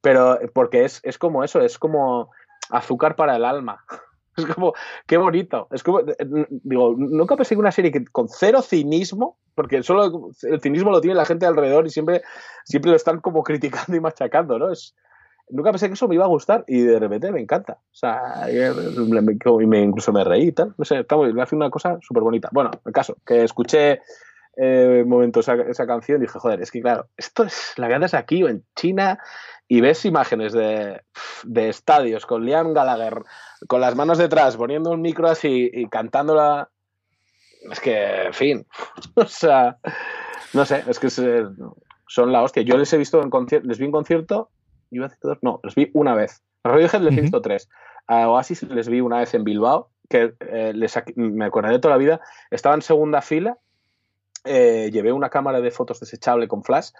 pero porque es, es como eso, es como azúcar para el alma. Es como, qué bonito. Es como, digo, nunca pensé que una serie que con cero cinismo, porque solo el cinismo lo tiene la gente alrededor y siempre, siempre lo están como criticando y machacando, ¿no? Es, nunca pensé que eso me iba a gustar y de repente me encanta. O sea, y me, incluso me reí y tal. No sé, me hace una cosa súper bonita. Bueno, el caso, que escuché eh, momento esa, canción y dije, joder, es que claro, esto es la que haces aquí o en China y ves imágenes de, de estadios con Liam Gallagher con las manos detrás, poniendo un micro así y cantándola. Es que, en fin, o sea, no sé, es que son la hostia. Yo les he visto en concierto, les vi en concierto no, les vi una vez. A Radiohead les he visto tres. A Oasis les vi una vez en Bilbao, que eh, les, me de toda la vida. Estaba en segunda fila, eh, llevé una cámara de fotos desechable con flash,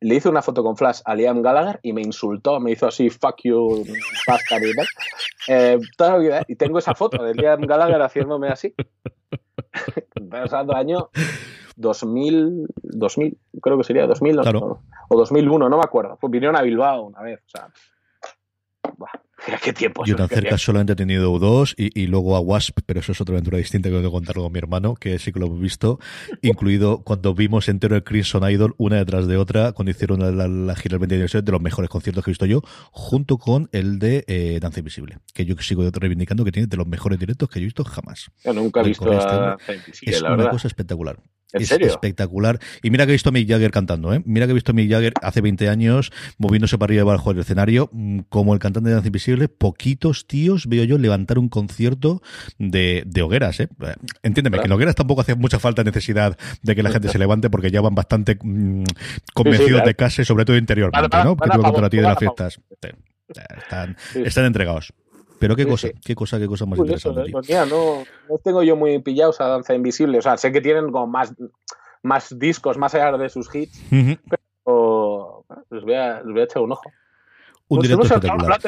le hice una foto con flash a Liam Gallagher y me insultó, me hizo así, fuck you, bastard, eh, toda la vida, y tengo esa foto de Liam Gallagher haciéndome así. Pasando año 2000, 2000, creo que sería 2000 o 2001, no me acuerdo. Pues vinieron a Bilbao una vez, o sea, qué tiempo. Yo tan cerca solamente he tenido dos y, y, luego a Wasp, pero eso es otra aventura distinta que tengo que contar con mi hermano, que sí que lo hemos visto, incluido cuando vimos entero el Crimson Idol una detrás de otra, cuando hicieron la, la, gira del 20 de los mejores conciertos que he visto yo, junto con el de eh, Danza Invisible, que yo sigo reivindicando que tiene de los mejores directos que he visto jamás. Yo nunca he visto a Es una cosa espectacular es espectacular. Y mira que he visto a Mick Jagger cantando, ¿eh? Mira que he visto a Mick Jagger hace 20 años moviéndose para arriba y abajo del escenario, mm, como el cantante de Danza Invisible. Poquitos tíos veo yo levantar un concierto de, de hogueras, ¿eh? Entiéndeme, que en hogueras tampoco hace mucha falta necesidad de que la gente se levante porque ya van bastante mm, convencidos de casa, sobre todo interiormente, ¿no? Que tengo contra ti de las fiestas. Están, están entregados. Pero qué cosa, qué cosa, qué cosa más interesante. no, no tengo yo muy pillados a Danza Invisible. O sea, sé que tienen como más, más discos más allá de sus hits, pero les voy, a, les voy a echar un ojo. Un pues directo espectacular.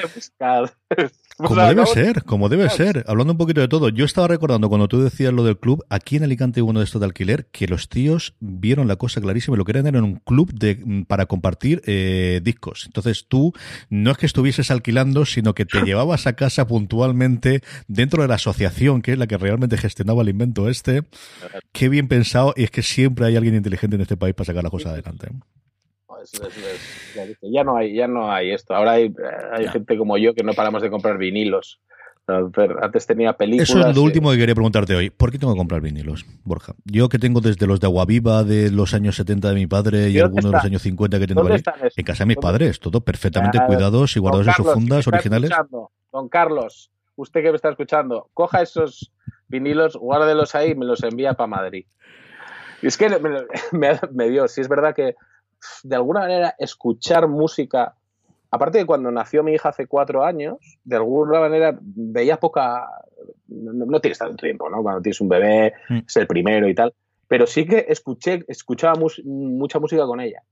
Como debe ser, como debe ser. Hablando un poquito de todo, yo estaba recordando cuando tú decías lo del club, aquí en Alicante hubo uno de estos de alquiler, que los tíos vieron la cosa clarísima, lo querían era un club de, mm, para compartir eh, discos. Entonces tú no es que estuvieses alquilando, sino que te llevabas a casa puntualmente dentro de la asociación, que es la que realmente gestionaba el invento este. Qué bien pensado, y es que siempre hay alguien inteligente en este país para sacar la cosa adelante. Ya no hay, ya no hay esto. Ahora hay, hay gente como yo que no paramos de comprar vinilos. Antes tenía películas. Eso es lo último que quería preguntarte hoy. ¿Por qué tengo que comprar vinilos, Borja? Yo que tengo desde los de Aguaviva de los años 70 de mi padre y algunos de los años 50 que tengo ahí. En casa de mis padres, todo perfectamente cuidados y guardados en sus fundas originales. Don Carlos, usted que me está escuchando, coja esos vinilos, guárdelos ahí y me los envía para Madrid. Y es que me, me, dio, si es verdad que de alguna manera escuchar música, aparte de cuando nació mi hija hace cuatro años, de alguna manera veía poca, no, tienes tanto tiempo, ¿no? Cuando tienes un bebé, mm. es el primero y tal, pero sí que escuché, escuchaba mucha música con ella.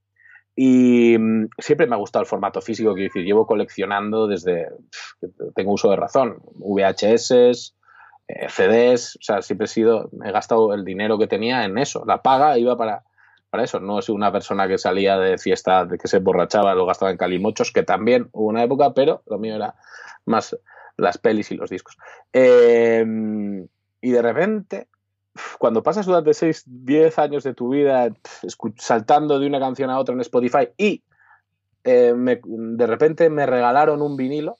Y mm, siempre me ha gustado el formato físico, quiero decir, llevo coleccionando desde, tengo uso de razón, VHS, eh, CDs, o sea, siempre he sido, he gastado el dinero que tenía en eso. La paga iba para, para eso. No soy una persona que salía de fiesta, que se emborrachaba, lo gastaba en calimochos, que también hubo una época, pero lo mío era más las pelis y los discos. Em, y de repente, cuando pasas durante 6, 10 años de tu vida saltando de una canción a otra en Spotify y eh, de repente me regalaron un vinilo,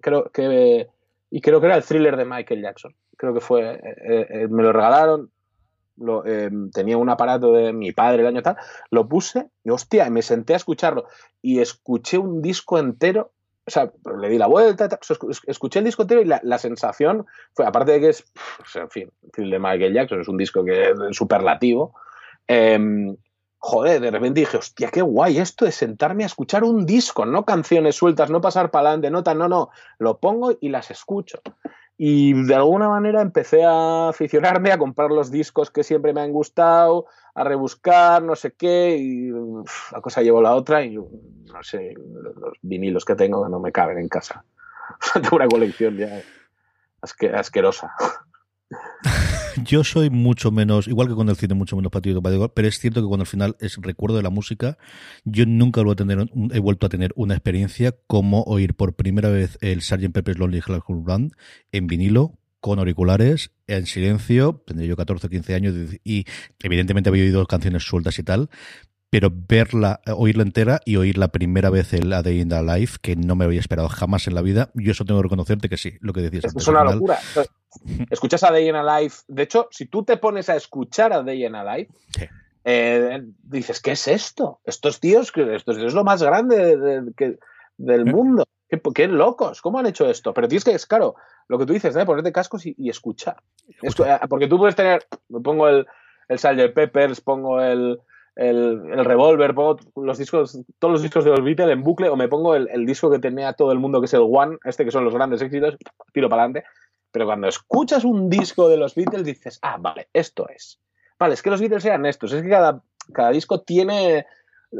creo que y creo que era el thriller de Michael Jackson. Creo que fue, eh, eh, me lo regalaron, lo, em, tenía un aparato de mi padre el año tal, lo puse y hostia, me senté a escucharlo y escuché un disco entero, o sea, le di la vuelta, escuché el disco entero y la, sensación fue, aparte de que es, en fin, el de Michael Jackson es un disco que es superlativo, eh, joder, de repente dije, hostia, qué guay esto de sentarme a escuchar un disco, no canciones sueltas, no pasar para adelante, nota, no, no, lo pongo y las escucho. Y de alguna manera empecé a aficionarme a comprar los discos que siempre me han gustado, a rebuscar, no sé qué, y la cosa llevó la otra y no sé, los vinilos que tengo no me caben en casa. tengo una colección ya asquerosa. Yo soy mucho menos, igual que con el cine, mucho menos partido pero es cierto que cuando al final es recuerdo de la música, yo nunca lo he, tener, he vuelto a tener una experiencia como oír por primera vez el Sgt. Pepper's Lonely Hearts Band en vinilo, con auriculares, en silencio, tendría yo 14 o 15 años y evidentemente había oído canciones sueltas y tal, pero verla, oírla entera y oír la primera vez el A Day in the Life, que no me había esperado jamás en la vida, yo eso tengo que reconocerte que sí, lo que decías antes. Es una locura. Escuchas a Day in a Life, de hecho, si tú te pones a escuchar a Day in a Life, eh, dices, ¿qué es esto? Estos tíos, esto es lo más grande del mm. mundo. ¿Qué, locos, ¿cómo han hecho esto? Pero tienes que, es claro, lo que tú dices, ¿eh? ponerte cascos y, escuchar. Eh, porque tú puedes tener, me pongo el, el Sgt. Peppers, pongo el, el, pongo los discos, todos los discos de los Beatles en bucle, o me pongo el, disco que tenía todo el mundo, que es el One, este que son los grandes éxitos, tiro para adelante. Pero cuando escuchas un disco de los Beatles, dices, ah, vale, esto es. Vale, es que los Beatles eran estos, es que cada, cada disco tiene,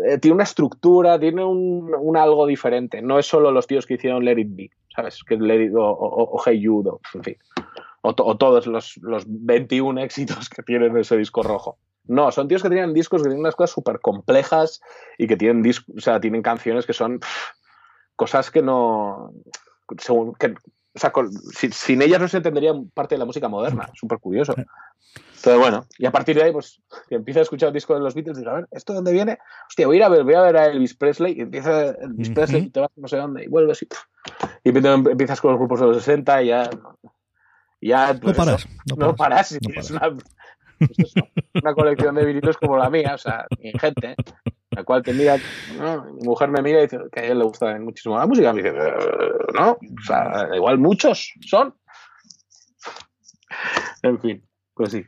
eh, tiene una estructura, tiene un, algo diferente. No es solo los tíos que hicieron Let It Be, ¿sabes? Que Let o, o, Hey Jude, en fin. O, todos los, los 21 éxitos que tienen ese disco rojo. No, son tíos que tienen discos que tienen unas cosas súper complejas y que tienen, o sea, tienen canciones que son cosas que no. Según, que, o sea, sin, ellas no se entendería parte de la música moderna. Súper curioso. Entonces, bueno, y a partir de ahí, pues, que empieza a escuchar el disco de los Beatles y digo, a ver, ¿esto de dónde viene? Hostia, voy a ir a ver, voy a ver a Elvis Presley y empieza Elvis Presley y te vas no sé dónde y vuelves y, y empiezas con los grupos de los 60 y ya. ya pues, no paras. No, paras. Es una, pues una colección de vinilos como la mía, o sea, ingente, la cual te mira, mi mujer me mira y dice que a ella le gusta muchísimo la música, me dice, eh, no, o sea, igual muchos son. En fin, pues sí.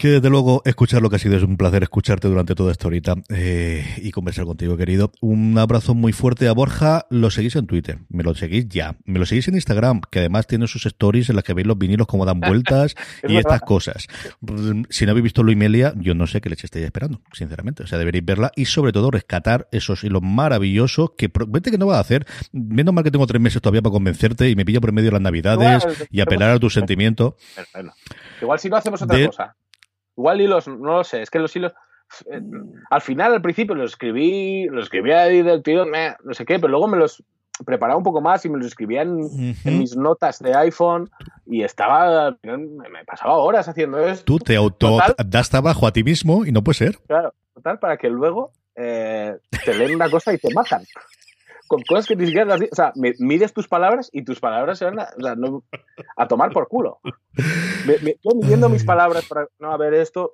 Que desde luego escuchar lo que ha sido es un placer escucharte durante toda esta horita eh, y conversar contigo, querido. Un abrazo muy fuerte a Borja. Lo seguís en Twitter, me lo seguís ya. Me lo seguís en Instagram, que además tiene sus stories en las que veis los vinilos como dan vueltas y estas cosas. Si no habéis visto Luimelia, yo no sé qué leche estáis esperando, sinceramente. O sea, deberéis verla y sobre todo rescatar esos hilos maravillosos que vete que no va a hacer. Menos mal que tengo tres meses todavía para convencerte y me pilla por medio de las navidades y apelar a tus sentimientos. Igual si no hacemos otra cosa. Igual hilos, no lo sé, es que los hilos. Eh, al final, al principio, los escribí, los escribí ahí del tío, no sé qué, pero luego me los preparaba un poco más y me los escribía en, mis notas de iPhone y estaba, me pasaba horas haciendo esto. Tú te auto das trabajo a ti mismo y no puede ser. Claro, total, para que luego eh, te leen una cosa y te matan. Con cosas que ni siquiera las O sea, mides tus palabras y tus palabras se van a, o sea, no, a tomar por culo. Me, yo midiendo mis palabras para. No, a ver, esto.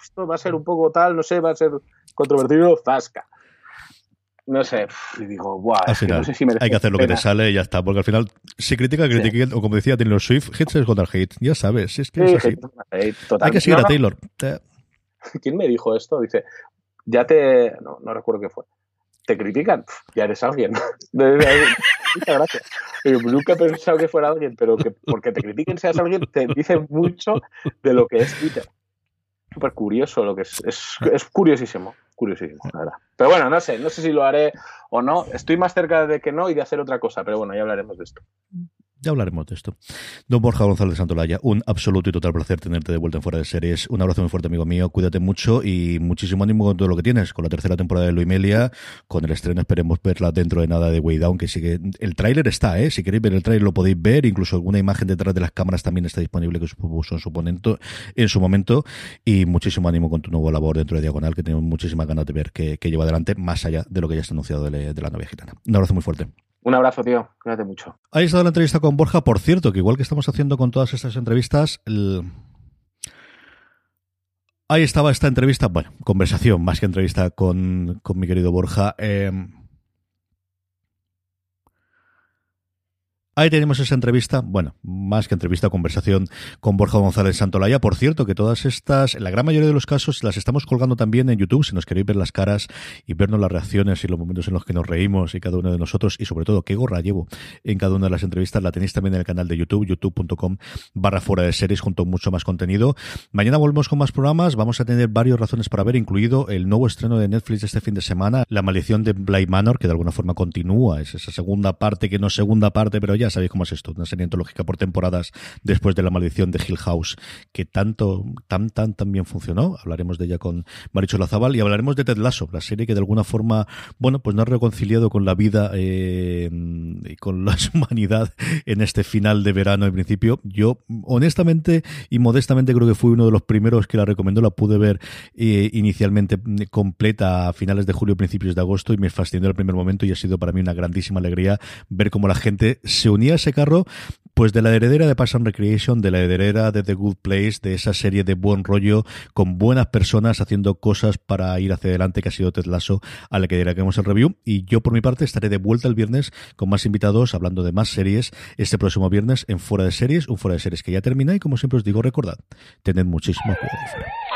Esto va a ser un poco tal, no sé, va a ser controvertido, zasca no sé, y digo, buah, no sé si hay que hacer lo que te sale y ya está, porque al final, si critica, critica, o como decía Taylor Swift, hits es contra hate, ya sabes, es que es así. hay que seguir a Taylor. ¿Quién me dijo esto? Dice, ya te, no, no recuerdo qué fue, te critican, ya eres alguien. Muchas gracias. nunca he pensado que fuera alguien, pero que porque te critiquen seas alguien te dice mucho de lo que es Twitter. Súper curioso lo que es, es, es curiosísimo curiosísimo, la verdad. Pero bueno, no sé, no sé si lo haré o no. Estoy más cerca de que no y de hacer otra cosa, pero bueno, ya hablaremos de esto. Ya hablaremos de esto. Don Borja González Santolaya, un absoluto y total placer tenerte de vuelta en Fuera de Series. Un abrazo muy fuerte, amigo mío. Cuídate mucho y muchísimo ánimo con todo lo que tienes. Con la tercera temporada de Luimelia, con el estreno, esperemos verla dentro de nada de Way Down, que sigue. El tráiler está, ¿eh? Si queréis ver el tráiler lo podéis ver. Incluso alguna imagen detrás de las cámaras también está disponible que supuso en su, en su momento. Y muchísimo ánimo con tu nuevo labor dentro de Diagonal, que tenemos muchísimas ganas de ver que, lleva adelante, más allá de lo que ya está anunciado de la novia gitana. Un abrazo muy fuerte. Un abrazo, tío. Cuídate mucho. Ahí está la entrevista con Borja. Por cierto, que igual que estamos haciendo con todas estas entrevistas, ahí estaba esta entrevista, bueno, conversación más que entrevista con, con mi querido Borja. Eh, Ahí tenemos esa entrevista, bueno, más que entrevista, conversación con Borja González Santolaya. Por cierto, que todas estas, en la gran mayoría de los casos, las estamos colgando también en YouTube, si nos queréis ver las caras y vernos las reacciones y los momentos en los que nos reímos y cada uno de nosotros, y sobre todo qué gorra llevo en cada una de las entrevistas, la tenéis también en el canal de YouTube, youtube.com barra fuera de series, junto a mucho más contenido. Mañana volvemos con más programas, vamos a tener varias razones para ver, incluido el nuevo estreno de Netflix este fin de semana, La maldición de Bly Manor, que de alguna forma continúa, es esa segunda parte que no segunda parte, pero sabéis cómo es esto, una serie antológica por temporadas después de la maldición de Hill House, que tanto, tan, tan, tan bien funcionó. Hablaremos de ella con Maricho Lazabal y hablaremos de Ted Lasso, la serie que de alguna forma, bueno, pues no ha reconciliado con la vida eh, y con la humanidad en este final de verano en principio. Yo, honestamente y modestamente, creo que fui uno de los primeros que la recomendó. La pude ver eh, inicialmente completa a finales de julio, principios de agosto y me fascinó el primer momento y ha sido para mí una grandísima alegría ver cómo la gente se unía ese carro pues de la heredera de Parks and Recreation, de la heredera de The Good Place, de esa serie de buen rollo, con buenas personas haciendo cosas para ir hacia adelante, que ha sido Ted Lasso, a la que diremos el review. Y yo, por mi parte, estaré de vuelta el viernes con más invitados, hablando de más series, este próximo viernes en Fuera de Series, un Fuera de Series que ya termina y, como siempre os digo, recordad, tened muchísimo cuidado.